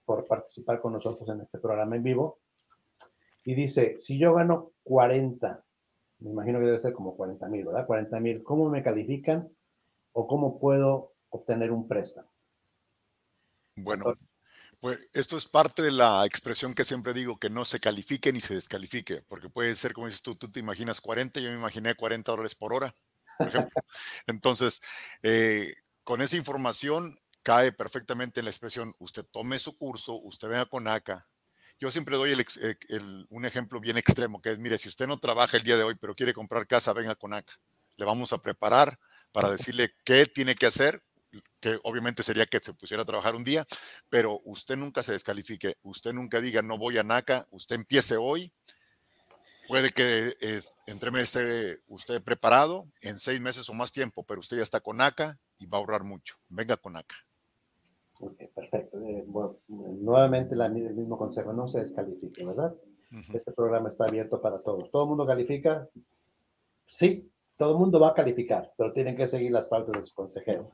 por participar con nosotros en este programa en vivo. Y dice, si yo gano 40, me imagino que debe ser como 40 mil, ¿verdad? 40 mil, ¿cómo me califican o cómo puedo obtener un préstamo?
Bueno, pues esto es parte de la expresión que siempre digo, que no se califique ni se descalifique, porque puede ser, como dices tú, tú te imaginas 40, yo me imaginé 40 dólares por hora, por ejemplo. Entonces, eh, con esa información cae perfectamente en la expresión, usted tome su curso, usted venga con ACA. Yo siempre doy el, eh, el, un ejemplo bien extremo, que es, mire, si usted no trabaja el día de hoy, pero quiere comprar casa, venga con ACA. Le vamos a preparar para decirle qué tiene que hacer, que obviamente sería que se pusiera a trabajar un día, pero usted nunca se descalifique, usted nunca diga no voy a NACA, usted empiece hoy, puede que eh, entre esté usted preparado en seis meses o más tiempo, pero usted ya está con NACA y va a ahorrar mucho. Venga con NACA.
Ok, perfecto. Eh, bueno, nuevamente la, el mismo consejo, no se descalifique, ¿verdad? Uh -huh. Este programa está abierto para todos. ¿Todo el mundo califica? Sí, todo el mundo va a calificar, pero tienen que seguir las partes de su consejero.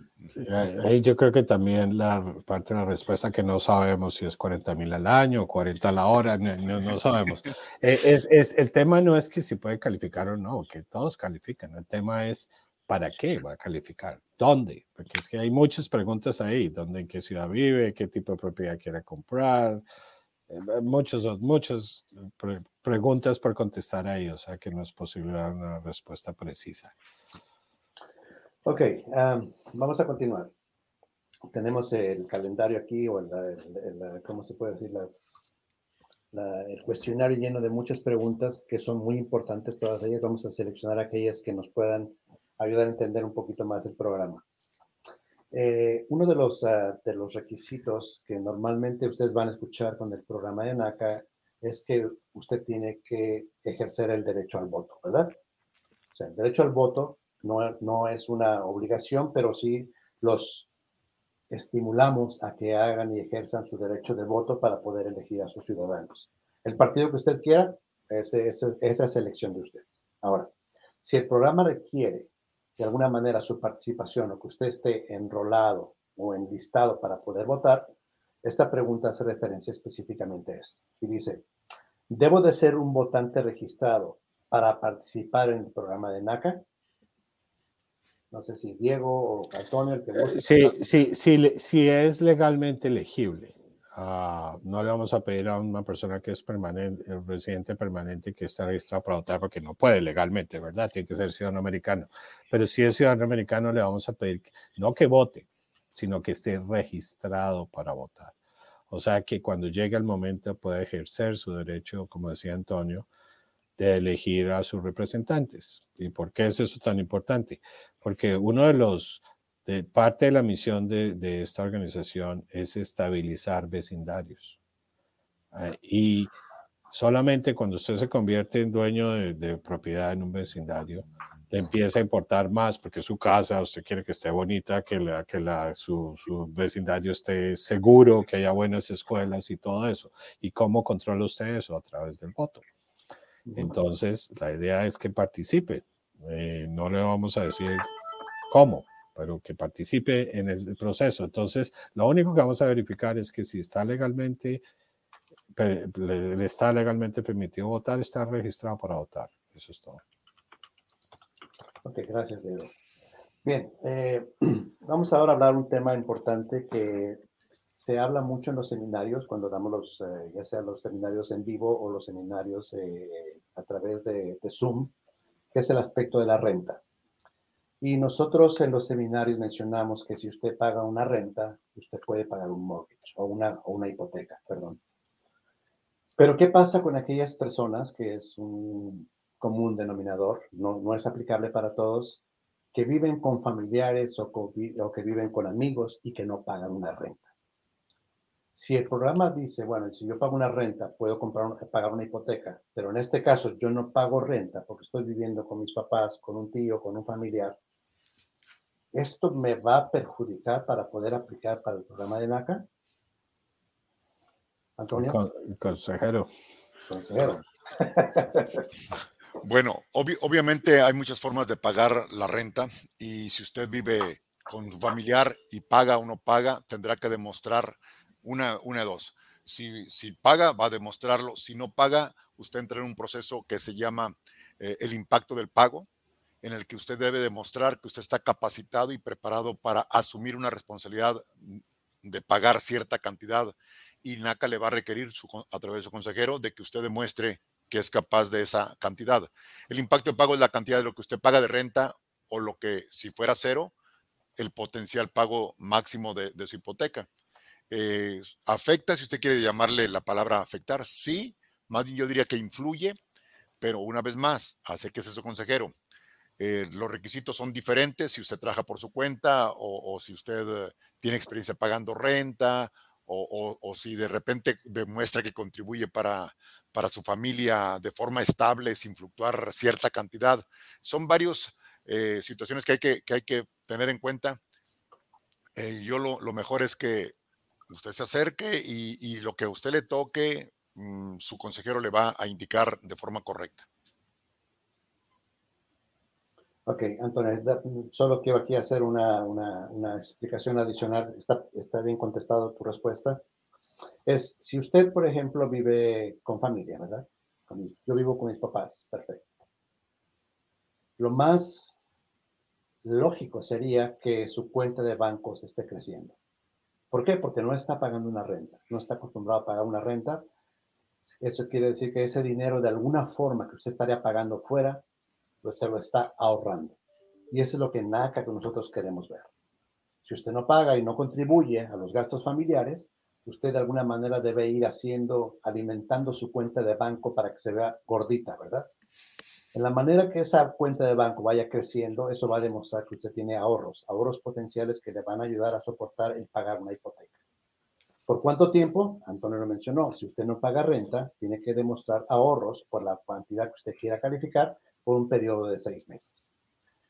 Ahí yo creo que también la parte de la respuesta que no sabemos si es 40 mil al año o 40 a la hora, no, no, no sabemos. Eh, es, es, el tema no es que si puede calificar o no, que todos califican. El tema es para qué va a calificar, dónde, porque es que hay muchas preguntas ahí, dónde, en qué ciudad vive, qué tipo de propiedad quiere comprar, muchas, muchas pre preguntas por contestar ahí, o sea que no es posible dar una respuesta precisa.
Ok, um, vamos a continuar. Tenemos el calendario aquí, o el, ¿cómo se puede decir? Las, la, el cuestionario lleno de muchas preguntas que son muy importantes, todas ellas. Vamos a seleccionar aquellas que nos puedan ayudar a entender un poquito más el programa. Eh, uno de los, uh, de los requisitos que normalmente ustedes van a escuchar con el programa de NACA es que usted tiene que ejercer el derecho al voto, ¿verdad? O sea, el derecho al voto no, no es una obligación, pero sí los estimulamos a que hagan y ejerzan su derecho de voto para poder elegir a sus ciudadanos. El partido que usted quiera, esa es elección de usted. Ahora, si el programa requiere de alguna manera su participación o que usted esté enrolado o enlistado para poder votar, esta pregunta hace referencia específicamente a esto. Y dice, ¿debo de ser un votante registrado para participar en el programa de NACA? No sé si Diego o Antonio, el que
guste. Sí, sí, sí, sí es legalmente elegible. Ah, no le vamos a pedir a una persona que es permanente, residente permanente que está registrado para votar porque no puede legalmente, ¿verdad? Tiene que ser ciudadano americano. Pero si es ciudadano americano, le vamos a pedir no que vote, sino que esté registrado para votar. O sea que cuando llegue el momento pueda ejercer su derecho, como decía Antonio, de elegir a sus representantes. ¿Y por qué es eso tan importante? Porque uno de los, parte de la misión de, esta organización es estabilizar vecindarios. Ah, y solamente cuando usted se convierte en dueño de, de, propiedad en un vecindario, le empieza a importar más porque su casa, usted quiere que esté bonita, que, la, que la, su, su, vecindario esté seguro, que haya buenas escuelas y todo eso. ¿Y cómo controla usted eso? A través del voto. Entonces, la idea es que participe. Eh, no le vamos a decir cómo, pero que participe en el proceso. Entonces, lo único que vamos a verificar es que si está legalmente, le, está legalmente permitido votar, está registrado para votar. Eso es todo.
Ok, gracias, Diego. Bien, eh, vamos ahora a hablar un tema importante que se habla mucho en los seminarios, cuando damos los, eh, ya sea los seminarios en vivo o los seminarios eh, a través de, Zoom, que es el aspecto de la renta. Y nosotros en los seminarios mencionamos que si usted paga una renta, usted puede pagar un mortgage o una, hipoteca, perdón. Pero ¿qué pasa con aquellas personas, que es un común denominador, no, no es aplicable para todos, que viven con familiares o, o que viven con amigos y que no pagan una renta? si el programa dice, bueno, si yo pago una renta, puedo comprar, pagar una hipoteca, pero en este caso yo no pago renta porque estoy viviendo con mis papás, con un tío, con un familiar, ¿esto me va a perjudicar para poder aplicar para el programa de NACA?
Antonio. consejero.
Consejero.
bueno, obviamente hay muchas formas de pagar la renta y si usted vive con su familiar y paga o no paga, tendrá que demostrar una, una de dos. Si, si, paga, va a demostrarlo. Si no paga, usted entra en un proceso que se llama eh, el impacto del pago, en el que usted debe demostrar que usted está capacitado y preparado para asumir una responsabilidad de pagar cierta cantidad y NACA le va a requerir a través de su consejero de que usted demuestre que es capaz de esa cantidad. El impacto de pago es la cantidad de lo que usted paga de renta o lo que, si fuera cero, el potencial pago máximo de, su hipoteca. Eh, afecta, si usted quiere llamarle la palabra afectar, sí, más bien yo diría que influye, pero una vez más, hace que sea su consejero. Eh, los requisitos son diferentes si usted trabaja por su cuenta o, si usted eh, tiene experiencia pagando renta o, si de repente demuestra que contribuye para, para su familia de forma estable sin fluctuar cierta cantidad. Son varias situaciones que hay que, que hay que tener en cuenta. yo lo, lo, mejor es que usted se acerque y, lo que a usted le toque, mm, su consejero le va a indicar de forma correcta.
Ok, Antonio, solo quiero aquí hacer una, explicación adicional. Está, está, bien contestado tu respuesta. Es, si usted, por ejemplo, vive con familia, ¿verdad? Yo vivo con mis papás, perfecto. Lo más lógico sería que su cuenta de bancos esté creciendo. ¿Por qué? Porque no está pagando una renta, no está acostumbrado a pagar una renta. Eso quiere decir que ese dinero de alguna forma que usted estaría pagando fuera, pues lo está ahorrando. Y eso es lo que NACA que nosotros queremos ver. Si usted no paga y no contribuye a los gastos familiares, usted de alguna manera debe ir haciendo, alimentando su cuenta de banco para que se vea gordita, ¿verdad? En la manera que esa cuenta de banco vaya creciendo, eso va a demostrar que usted tiene ahorros, ahorros potenciales que le van a ayudar a soportar el pagar una hipoteca. ¿Por cuánto tiempo? Antonio lo mencionó. Si usted no paga renta, tiene que demostrar ahorros por la cantidad que usted quiera calificar por un periodo de seis meses.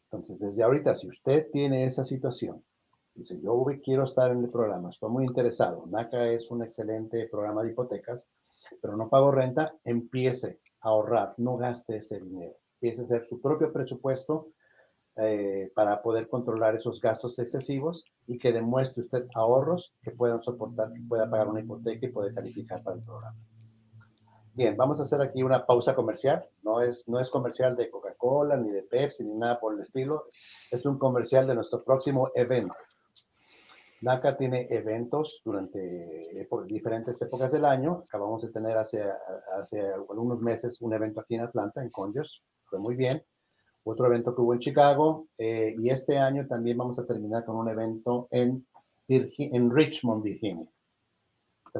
Entonces, desde ahorita, si usted tiene esa situación, dice, yo quiero estar en el programa, estoy muy interesado, NACA es un excelente programa de hipotecas, pero no pago renta, empiece ahorrar, no gaste ese dinero. Empiece a hacer su propio presupuesto eh, para poder controlar esos gastos excesivos y que demuestre usted ahorros que puedan soportar, que pueda pagar una hipoteca y poder calificar para el programa. Bien, vamos a hacer aquí una pausa comercial. No es, no es comercial de Coca-Cola, ni de Pepsi, ni nada por el estilo. Es un comercial de nuestro próximo evento. NACA tiene eventos durante diferentes épocas del año. Acabamos de tener hace, hace algunos meses un evento aquí en Atlanta, en Conyers. Fue muy bien. Otro evento que hubo en Chicago. Eh, y este año también vamos a terminar con un evento en, en Richmond, Virginia.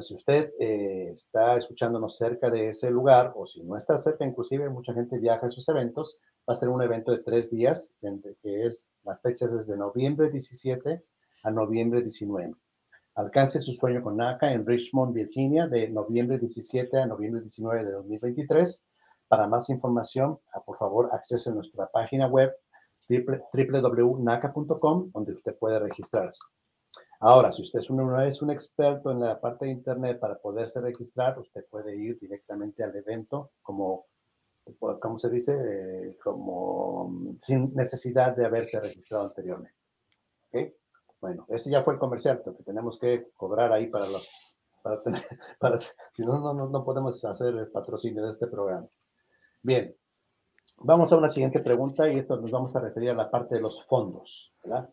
Si usted eh, está escuchándonos cerca de ese lugar, o si no está cerca, inclusive mucha gente viaja a esos eventos, va a ser un evento de tres días, que es las fechas desde noviembre 17 a noviembre 19. Alcance su sueño con NACA en Richmond, Virginia, de noviembre 17 a noviembre 19 de 2023. Para más información, ah, por favor, accese a nuestra página web www.naca.com, donde usted puede registrarse. Ahora, si usted es un, es un experto en la parte de Internet para poderse registrar, usted puede ir directamente al evento como, ¿cómo se dice? Eh, como sin necesidad de haberse registrado anteriormente. Bueno, este ya fue el comercial, que tenemos que cobrar ahí para los, para tener, para, si no, no, no podemos hacer el patrocinio de este programa. Bien, vamos a una siguiente pregunta y esto nos vamos a referir a la parte de los fondos, ¿verdad?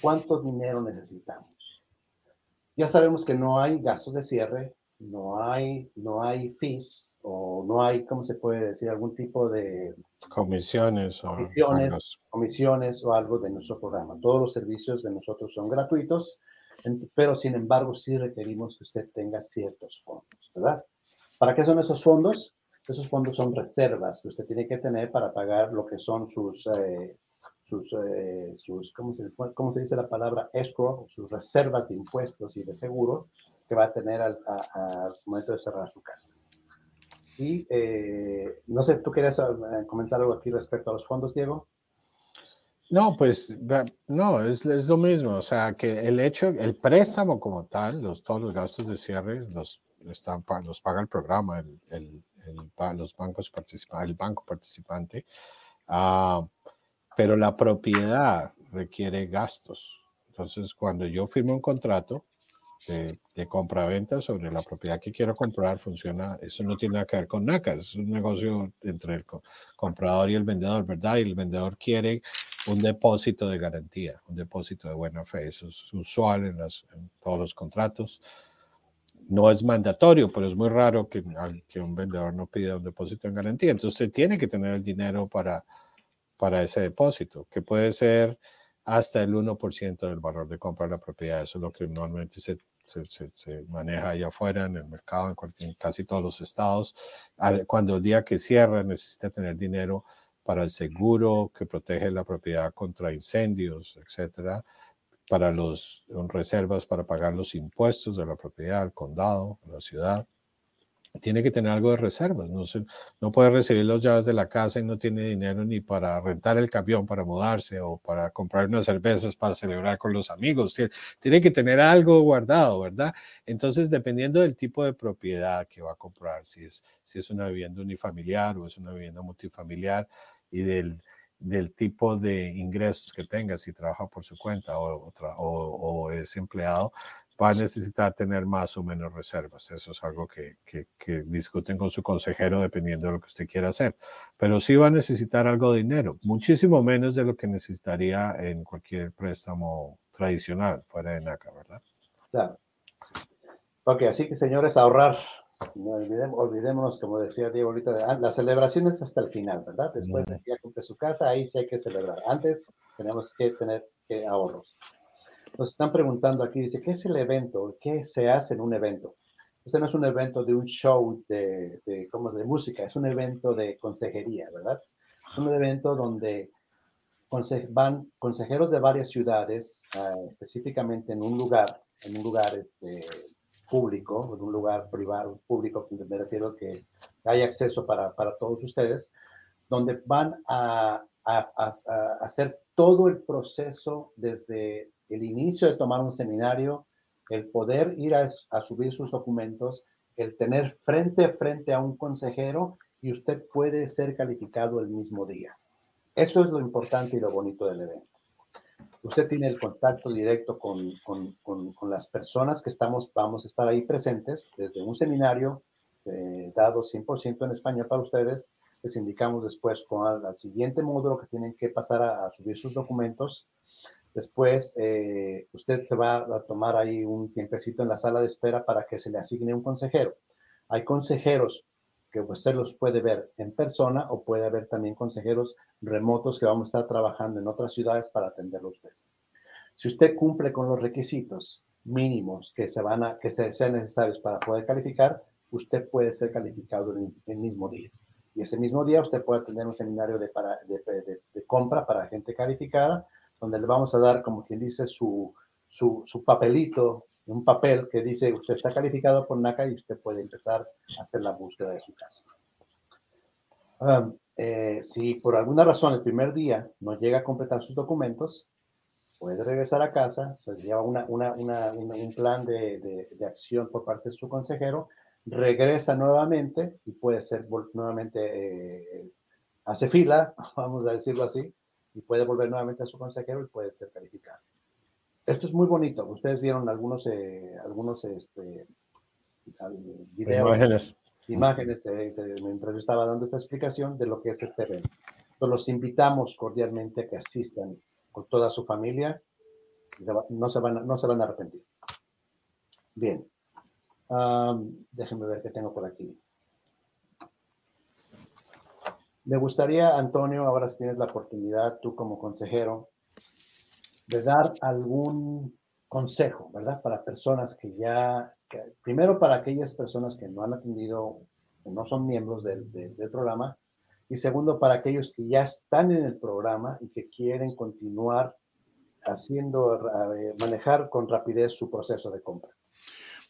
¿Cuánto dinero necesitamos? Ya sabemos que no hay gastos de cierre, no hay, no hay fees o no hay, ¿cómo se puede decir? Algún tipo de
comisiones
o comisiones, comisiones o algo de nuestro programa. Todos los servicios de nosotros son gratuitos, pero sin embargo sí requerimos que usted tenga ciertos fondos, ¿verdad? ¿Para qué son esos fondos? Esos fondos son reservas que usted tiene que tener para pagar lo que son sus, eh, sus, eh, sus ¿cómo, se, ¿cómo, se, dice la palabra? Escrow, sus reservas de impuestos y de seguro que va a tener al, momento de cerrar su casa. Y eh, no sé, ¿tú querías comentar algo aquí respecto a los fondos, Diego?
No, pues no, es, es, lo mismo. O sea, que el hecho, el préstamo como tal, los, todos los gastos de cierre los, están, los paga el programa, el, el, los bancos participantes, el banco participante. Uh, pero la propiedad requiere gastos. Entonces, cuando yo firmo un contrato de, de compra-venta sobre la propiedad que quiero comprar, funciona, eso no tiene nada que ver con NACA, es un negocio entre el comprador y el vendedor, ¿verdad? Y el vendedor quiere un depósito de garantía, un depósito de buena fe. Eso es usual en, en todos los contratos. No es mandatorio, pero es muy raro que, que un vendedor no pida un depósito en garantía. Entonces, usted tiene que tener el dinero para para ese depósito, que puede ser hasta el 1% del valor de compra de la propiedad. Eso es lo que normalmente se, se, maneja allá afuera en el mercado, en, casi todos los estados. Cuando el día que cierra necesita tener dinero para el seguro que protege la propiedad contra incendios, etcétera, para los reservas para pagar los impuestos de la propiedad, al condado, la ciudad tiene que tener algo de reservas. No, no puede recibir las llaves de la casa y no tiene dinero ni para rentar el camión para mudarse o para comprar unas cervezas para celebrar con los amigos. Tiene, que tener algo guardado, ¿verdad? Entonces, dependiendo del tipo de propiedad que va a comprar, si es, una vivienda unifamiliar o es una vivienda multifamiliar y del, tipo de ingresos que tenga, si trabaja por su cuenta o es empleado, va a necesitar tener más o menos reservas. Eso es algo que, que, discuten con su consejero dependiendo de lo que usted quiera hacer. Pero sí va a necesitar algo de dinero, muchísimo menos de lo que necesitaría en cualquier préstamo tradicional fuera de NACA, ¿verdad?
Claro. Ok, así que señores, ahorrar. No olvidémonos, como decía Diego ahorita, ah, las celebraciones hasta el final, ¿verdad? Después de que ya cumple su casa, ahí sí hay que celebrar. Antes tenemos que tener ahorros. Nos están preguntando aquí, dice, ¿qué es el evento? ¿Qué se hace en un evento? Este no es un evento de un show de, de, ¿cómo de música, es un evento de consejería, ¿verdad? Es un evento donde van consejeros de varias ciudades, ah, específicamente en un lugar, en un lugar este, público, en un lugar privado, público, me refiero que hay acceso para, para todos ustedes, donde van a, a, a, hacer todo el proceso desde el inicio de tomar un seminario, el poder ir a, subir sus documentos, el tener frente a frente a un consejero y usted puede ser calificado el mismo día. Eso es lo importante y lo bonito del evento. Usted tiene el contacto directo con, con, con, las personas que estamos, vamos a estar ahí presentes desde un seminario eh, dado 100% en España para ustedes. Les indicamos después con el siguiente módulo que tienen que pasar a, subir sus documentos. Después, eh, usted se va a tomar ahí un tiempecito en la sala de espera para que se le asigne un consejero. Hay consejeros que usted los puede ver en persona o puede haber también consejeros remotos que vamos a estar trabajando en otras ciudades para atenderlo a usted. Si usted cumple con los requisitos mínimos que, se van a, que sean necesarios para poder calificar, usted puede ser calificado en el mismo día. Y ese mismo día usted puede tener un seminario de, compra para gente calificada, donde le vamos a dar, como quien dice, su, su, su, papelito, un papel que dice usted está calificado por NACA y usted puede empezar a hacer la búsqueda de su casa. Um, eh, si por alguna razón el primer día no llega a completar sus documentos, puede regresar a casa, se lleva una, una, una, un plan de, de, acción por parte de su consejero regresa nuevamente y puede ser nuevamente, eh, hace fila, vamos a decirlo así, y puede volver nuevamente a su consejero y puede ser calificado. Esto es muy bonito. Ustedes vieron algunos, eh, algunos este, videos, imágenes, imágenes eh, mientras yo estaba dando esta explicación de lo que es este evento. Entonces, los invitamos cordialmente a que asistan con toda su familia. No se van, no se van a arrepentir. Bien déjenme ver qué tengo por aquí. Me gustaría, Antonio, ahora si tienes la oportunidad, tú como consejero, de dar algún consejo, ¿verdad? Para personas que ya, primero para aquellas personas que no han atendido, no son miembros del, del, programa, y segundo para aquellos que ya están en el programa y que quieren continuar haciendo, manejar con rapidez su proceso de compra.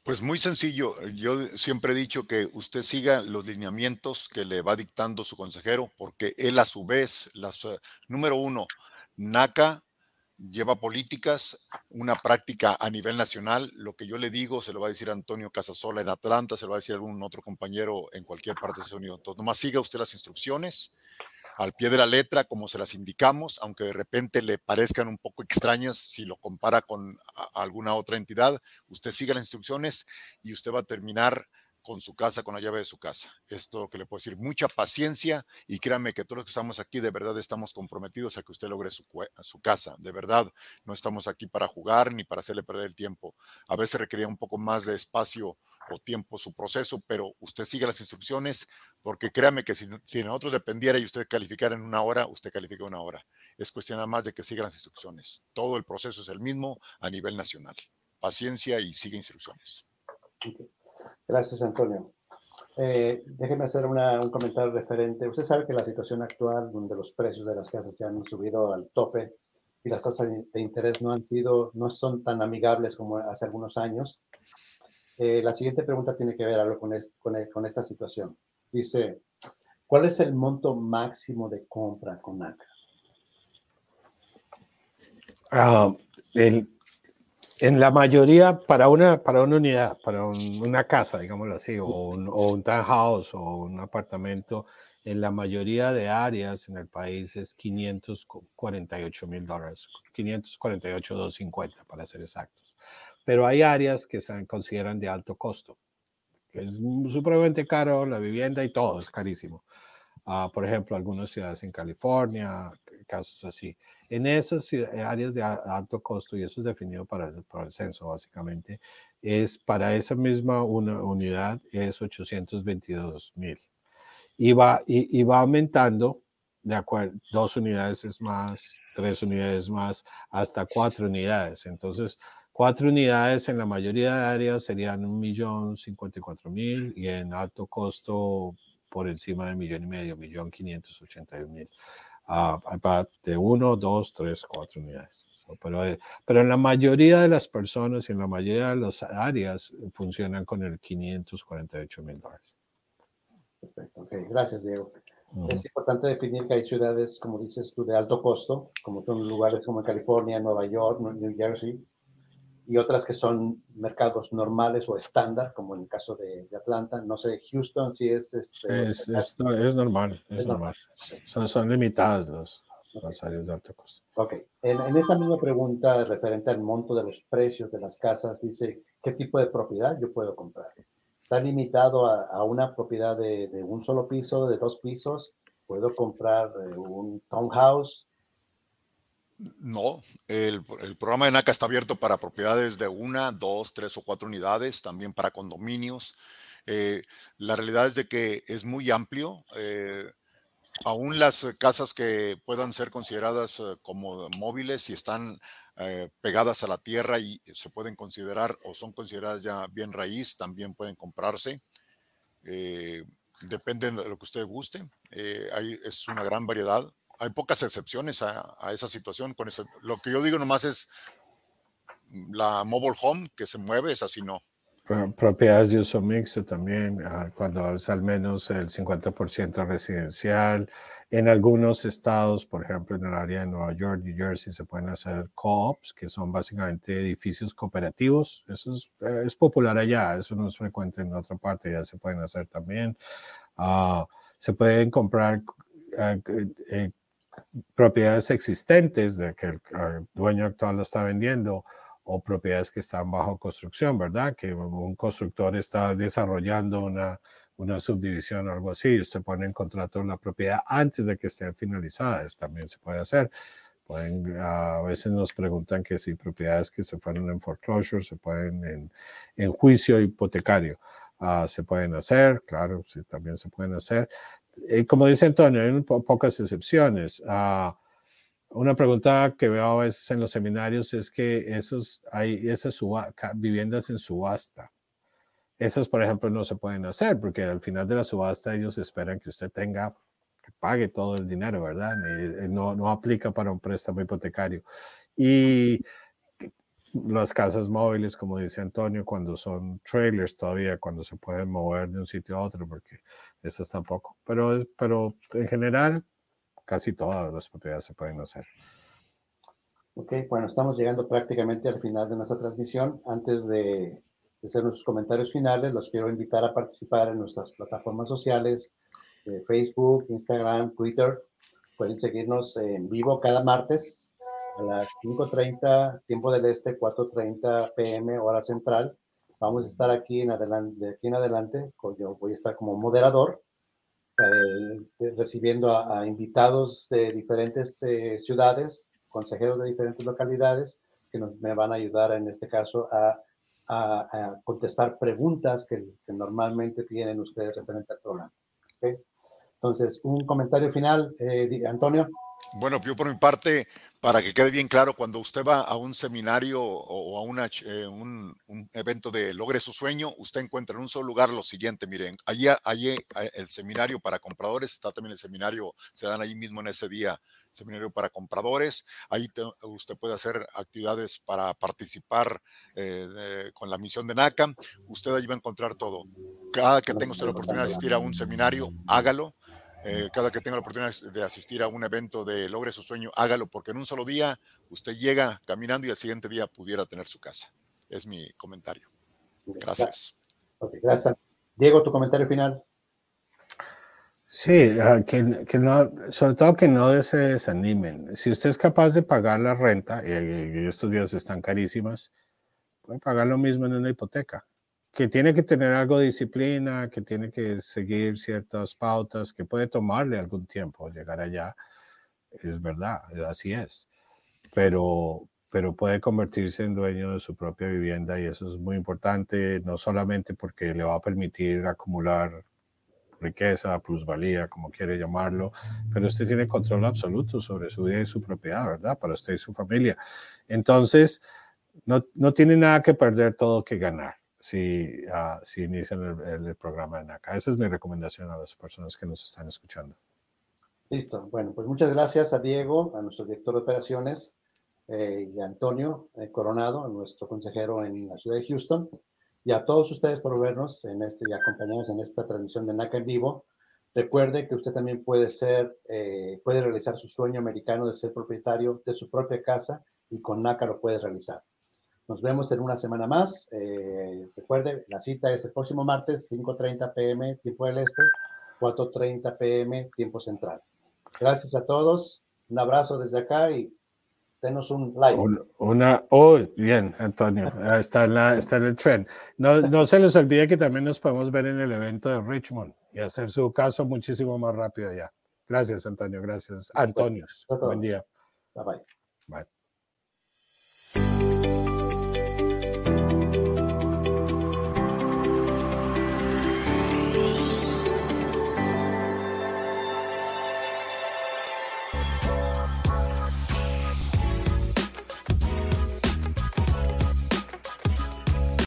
Pues muy sencillo. Yo siempre he dicho que usted siga los lineamientos que le va dictando su consejero, porque él a su vez, las, eh, número uno, NACA lleva políticas, una práctica a nivel nacional. Lo que yo le digo se lo va a decir Antonio Casasola en Atlanta, se lo va a decir algún otro compañero en cualquier parte de Estados Unidos. Entonces, nomás siga usted las instrucciones al pie de la letra, como se las indicamos, aunque de repente le parezcan un poco extrañas si lo compara con alguna otra entidad, usted siga las instrucciones y usted va a terminar con su casa, con la llave de su casa. Esto que le puedo decir, mucha paciencia y créanme que todos los que estamos aquí de verdad estamos comprometidos a que usted logre su, su casa. De verdad, no estamos aquí para jugar ni para hacerle perder el tiempo. A veces requería un poco más de espacio o tiempo su proceso, pero usted sigue las instrucciones porque créame que si, si nosotros dependiera y usted calificara en una hora, usted califica una hora. Es cuestión nada más de que siga las instrucciones. Todo el proceso es el mismo a nivel nacional. Paciencia y sigue instrucciones.
Gracias, Antonio. Eh, déjeme hacer un comentario referente. Usted sabe que la situación actual, donde los precios de las casas se han subido al tope y las tasas de interés no han sido, no son tan amigables como hace algunos años. Eh, la siguiente pregunta tiene que ver algo con, esta situación. Dice, ¿cuál es el monto máximo de compra con NACA?
Ah, el, en la mayoría, para una, para unidad, para una casa, digámoslo así, o un, o un townhouse o un apartamento, en la mayoría de áreas en el país es 548 mil dólares, 548,250 para ser exactos. Pero hay áreas que se consideran de alto costo, que es supremamente caro la vivienda y todo es carísimo. Uh, por ejemplo, algunas ciudades en California, casos así. En esas áreas de alto costo, y eso es definido para el, por el censo básicamente, es para esa misma una unidad es 822 mil. Y va, y, va aumentando, de acuerdo, dos unidades es más, tres unidades más, hasta cuatro unidades. Entonces, cuatro unidades en la mayoría de áreas serían un millón cincuenta y cuatro mil y en alto costo por encima de millón y medio, millón quinientos ochenta y mil uh, de uno, dos, tres, cuatro unidades. Pero, eh, pero en la mayoría de las personas y en la mayoría de las áreas funcionan con el 548 mil dólares.
Perfecto, ok, gracias Diego. Es importante definir que hay ciudades, como dices tú, de alto costo, como son lugares como California, Nueva York, New Jersey, y otras que son mercados normales o estándar, como en el caso de, Atlanta. No sé, Houston si es... Este,
es, es, normal, es, normal. Son, son limitadas los, las áreas de alto costo.
Ok, en, en esa misma pregunta referente al monto de los precios de las casas, dice, ¿qué tipo de propiedad yo puedo comprar? está limitado a, una propiedad de, un solo piso, de dos pisos. Puedo comprar eh, un townhouse.
No, el, programa de NACA está abierto para propiedades de una, dos, tres o cuatro unidades, también para condominios. Eh, la realidad es de que es muy amplio. Eh, aún las casas que puedan ser consideradas como móviles y están eh, pegadas a la tierra y se pueden considerar o son consideradas ya bien raíz, también pueden comprarse. Eh, depende de lo que usted guste. Eh, es una gran variedad. Hay pocas excepciones a, esa situación. Con lo que yo digo nomás es la mobile home que se mueve, es así no
propiedades de uso mixto también, ah, cuando es al menos el 50% residencial. En algunos estados, por ejemplo, en el área de Nueva York, New Jersey, se pueden hacer co-ops, que son básicamente edificios cooperativos. Eso es, eh, es, popular allá, eso no es frecuente en otra parte, ya se pueden hacer también. Ah, se pueden comprar ah, eh, propiedades existentes de que el, el dueño actual lo está vendiendo o propiedades que están bajo construcción, ¿verdad? Que un constructor está desarrollando una, una subdivisión o algo así, usted pone en contrato la propiedad antes de que esté finalizada, eso también se puede hacer. Pueden, a veces nos preguntan que si propiedades que se fueron en foreclosure se pueden en, en juicio hipotecario. Uh, se pueden hacer, claro, sí, también se pueden hacer. Y como dice Antonio, hay pocas excepciones. Uh, una pregunta que veo a veces en los seminarios es que esos, hay esas viviendas en subasta. Esas, por ejemplo, no se pueden hacer porque al final de la subasta ellos esperan que usted tenga, que pague todo el dinero, ¿verdad? Eh, no, no aplica para un préstamo hipotecario. Y las casas móviles, como dice Antonio, cuando son trailers todavía, cuando se pueden mover de un sitio a otro, porque esas tampoco. Pero, pero en general, casi todas las propiedades se pueden hacer.
Ok, bueno, estamos llegando prácticamente al final de nuestra transmisión. Antes de, hacer nuestros comentarios finales, los quiero invitar a participar en nuestras plataformas sociales, eh, Facebook, Instagram, Twitter. Pueden seguirnos en vivo cada martes a las 5.30, tiempo del este, 4.30 pm, hora central. Vamos a estar aquí en adelante, de aquí en adelante, yo voy a estar como moderador eh, recibiendo a, invitados de diferentes eh, ciudades, consejeros de diferentes localidades, que nos, me van a ayudar en este caso a, a, contestar preguntas que, normalmente tienen ustedes referente al programa. Entonces, un comentario final, eh, Antonio.
Bueno, yo por mi parte, para que quede bien claro, cuando usted va a un seminario o a eh, un, evento de Logre su sueño, usted encuentra en un solo lugar lo siguiente, miren, allí, allí el seminario para compradores, está también el seminario, se dan ahí mismo en ese día, seminario para compradores, ahí usted puede hacer actividades para participar eh, con la misión de NACA, usted allí va a encontrar todo. Cada que tenga usted la oportunidad de asistir a un seminario, hágalo eh, cada que tenga la oportunidad de asistir a un evento de Logre su sueño, hágalo, porque en un solo día usted llega caminando y al siguiente día pudiera tener su casa. Es mi comentario. Gracias.
gracias. Diego, tu comentario final.
Sí, ah, que, no, sobre todo que no se desanimen. Si usted es capaz de pagar la renta, y estos días están carísimas, puede pagar lo mismo en una hipoteca que tiene que tener algo de disciplina, que tiene que seguir ciertas pautas, que puede tomarle algún tiempo llegar allá, es verdad, así es. Pero, pero puede convertirse en dueño de su propia vivienda y eso es muy importante, no solamente porque le va a permitir acumular riqueza, plusvalía, como quiere llamarlo, pero usted tiene control absoluto sobre su vida y su propiedad, ¿verdad? Para usted y su familia. Entonces, no, no tiene nada que perder, todo que ganar si, uh, si inician el, programa en acá. Esa es mi recomendación a las personas que nos están escuchando.
Listo. Bueno, pues muchas gracias a Diego, a nuestro director de operaciones, eh, y a Antonio eh, Coronado, a nuestro consejero en la ciudad de Houston, y a todos ustedes por vernos en este y acompañarnos en esta transmisión de NACA en vivo. Recuerde que usted también puede ser, eh, puede realizar su sueño americano de ser propietario de su propia casa y con NACA lo puede realizar. Nos vemos en una semana más. Eh, recuerde, la cita es el próximo martes, 5.30 pm, tiempo del este, 4.30 pm, tiempo central. Gracias a todos. Un abrazo desde acá y denos un like.
Una, oh, bien, Antonio, está en, la, está en el trend. No, no se les olvide que también nos podemos ver en el evento de Richmond y hacer su caso muchísimo más rápido ya. Gracias, Antonio. Gracias. Antonio. Buen día.
Bye bye.
Bye.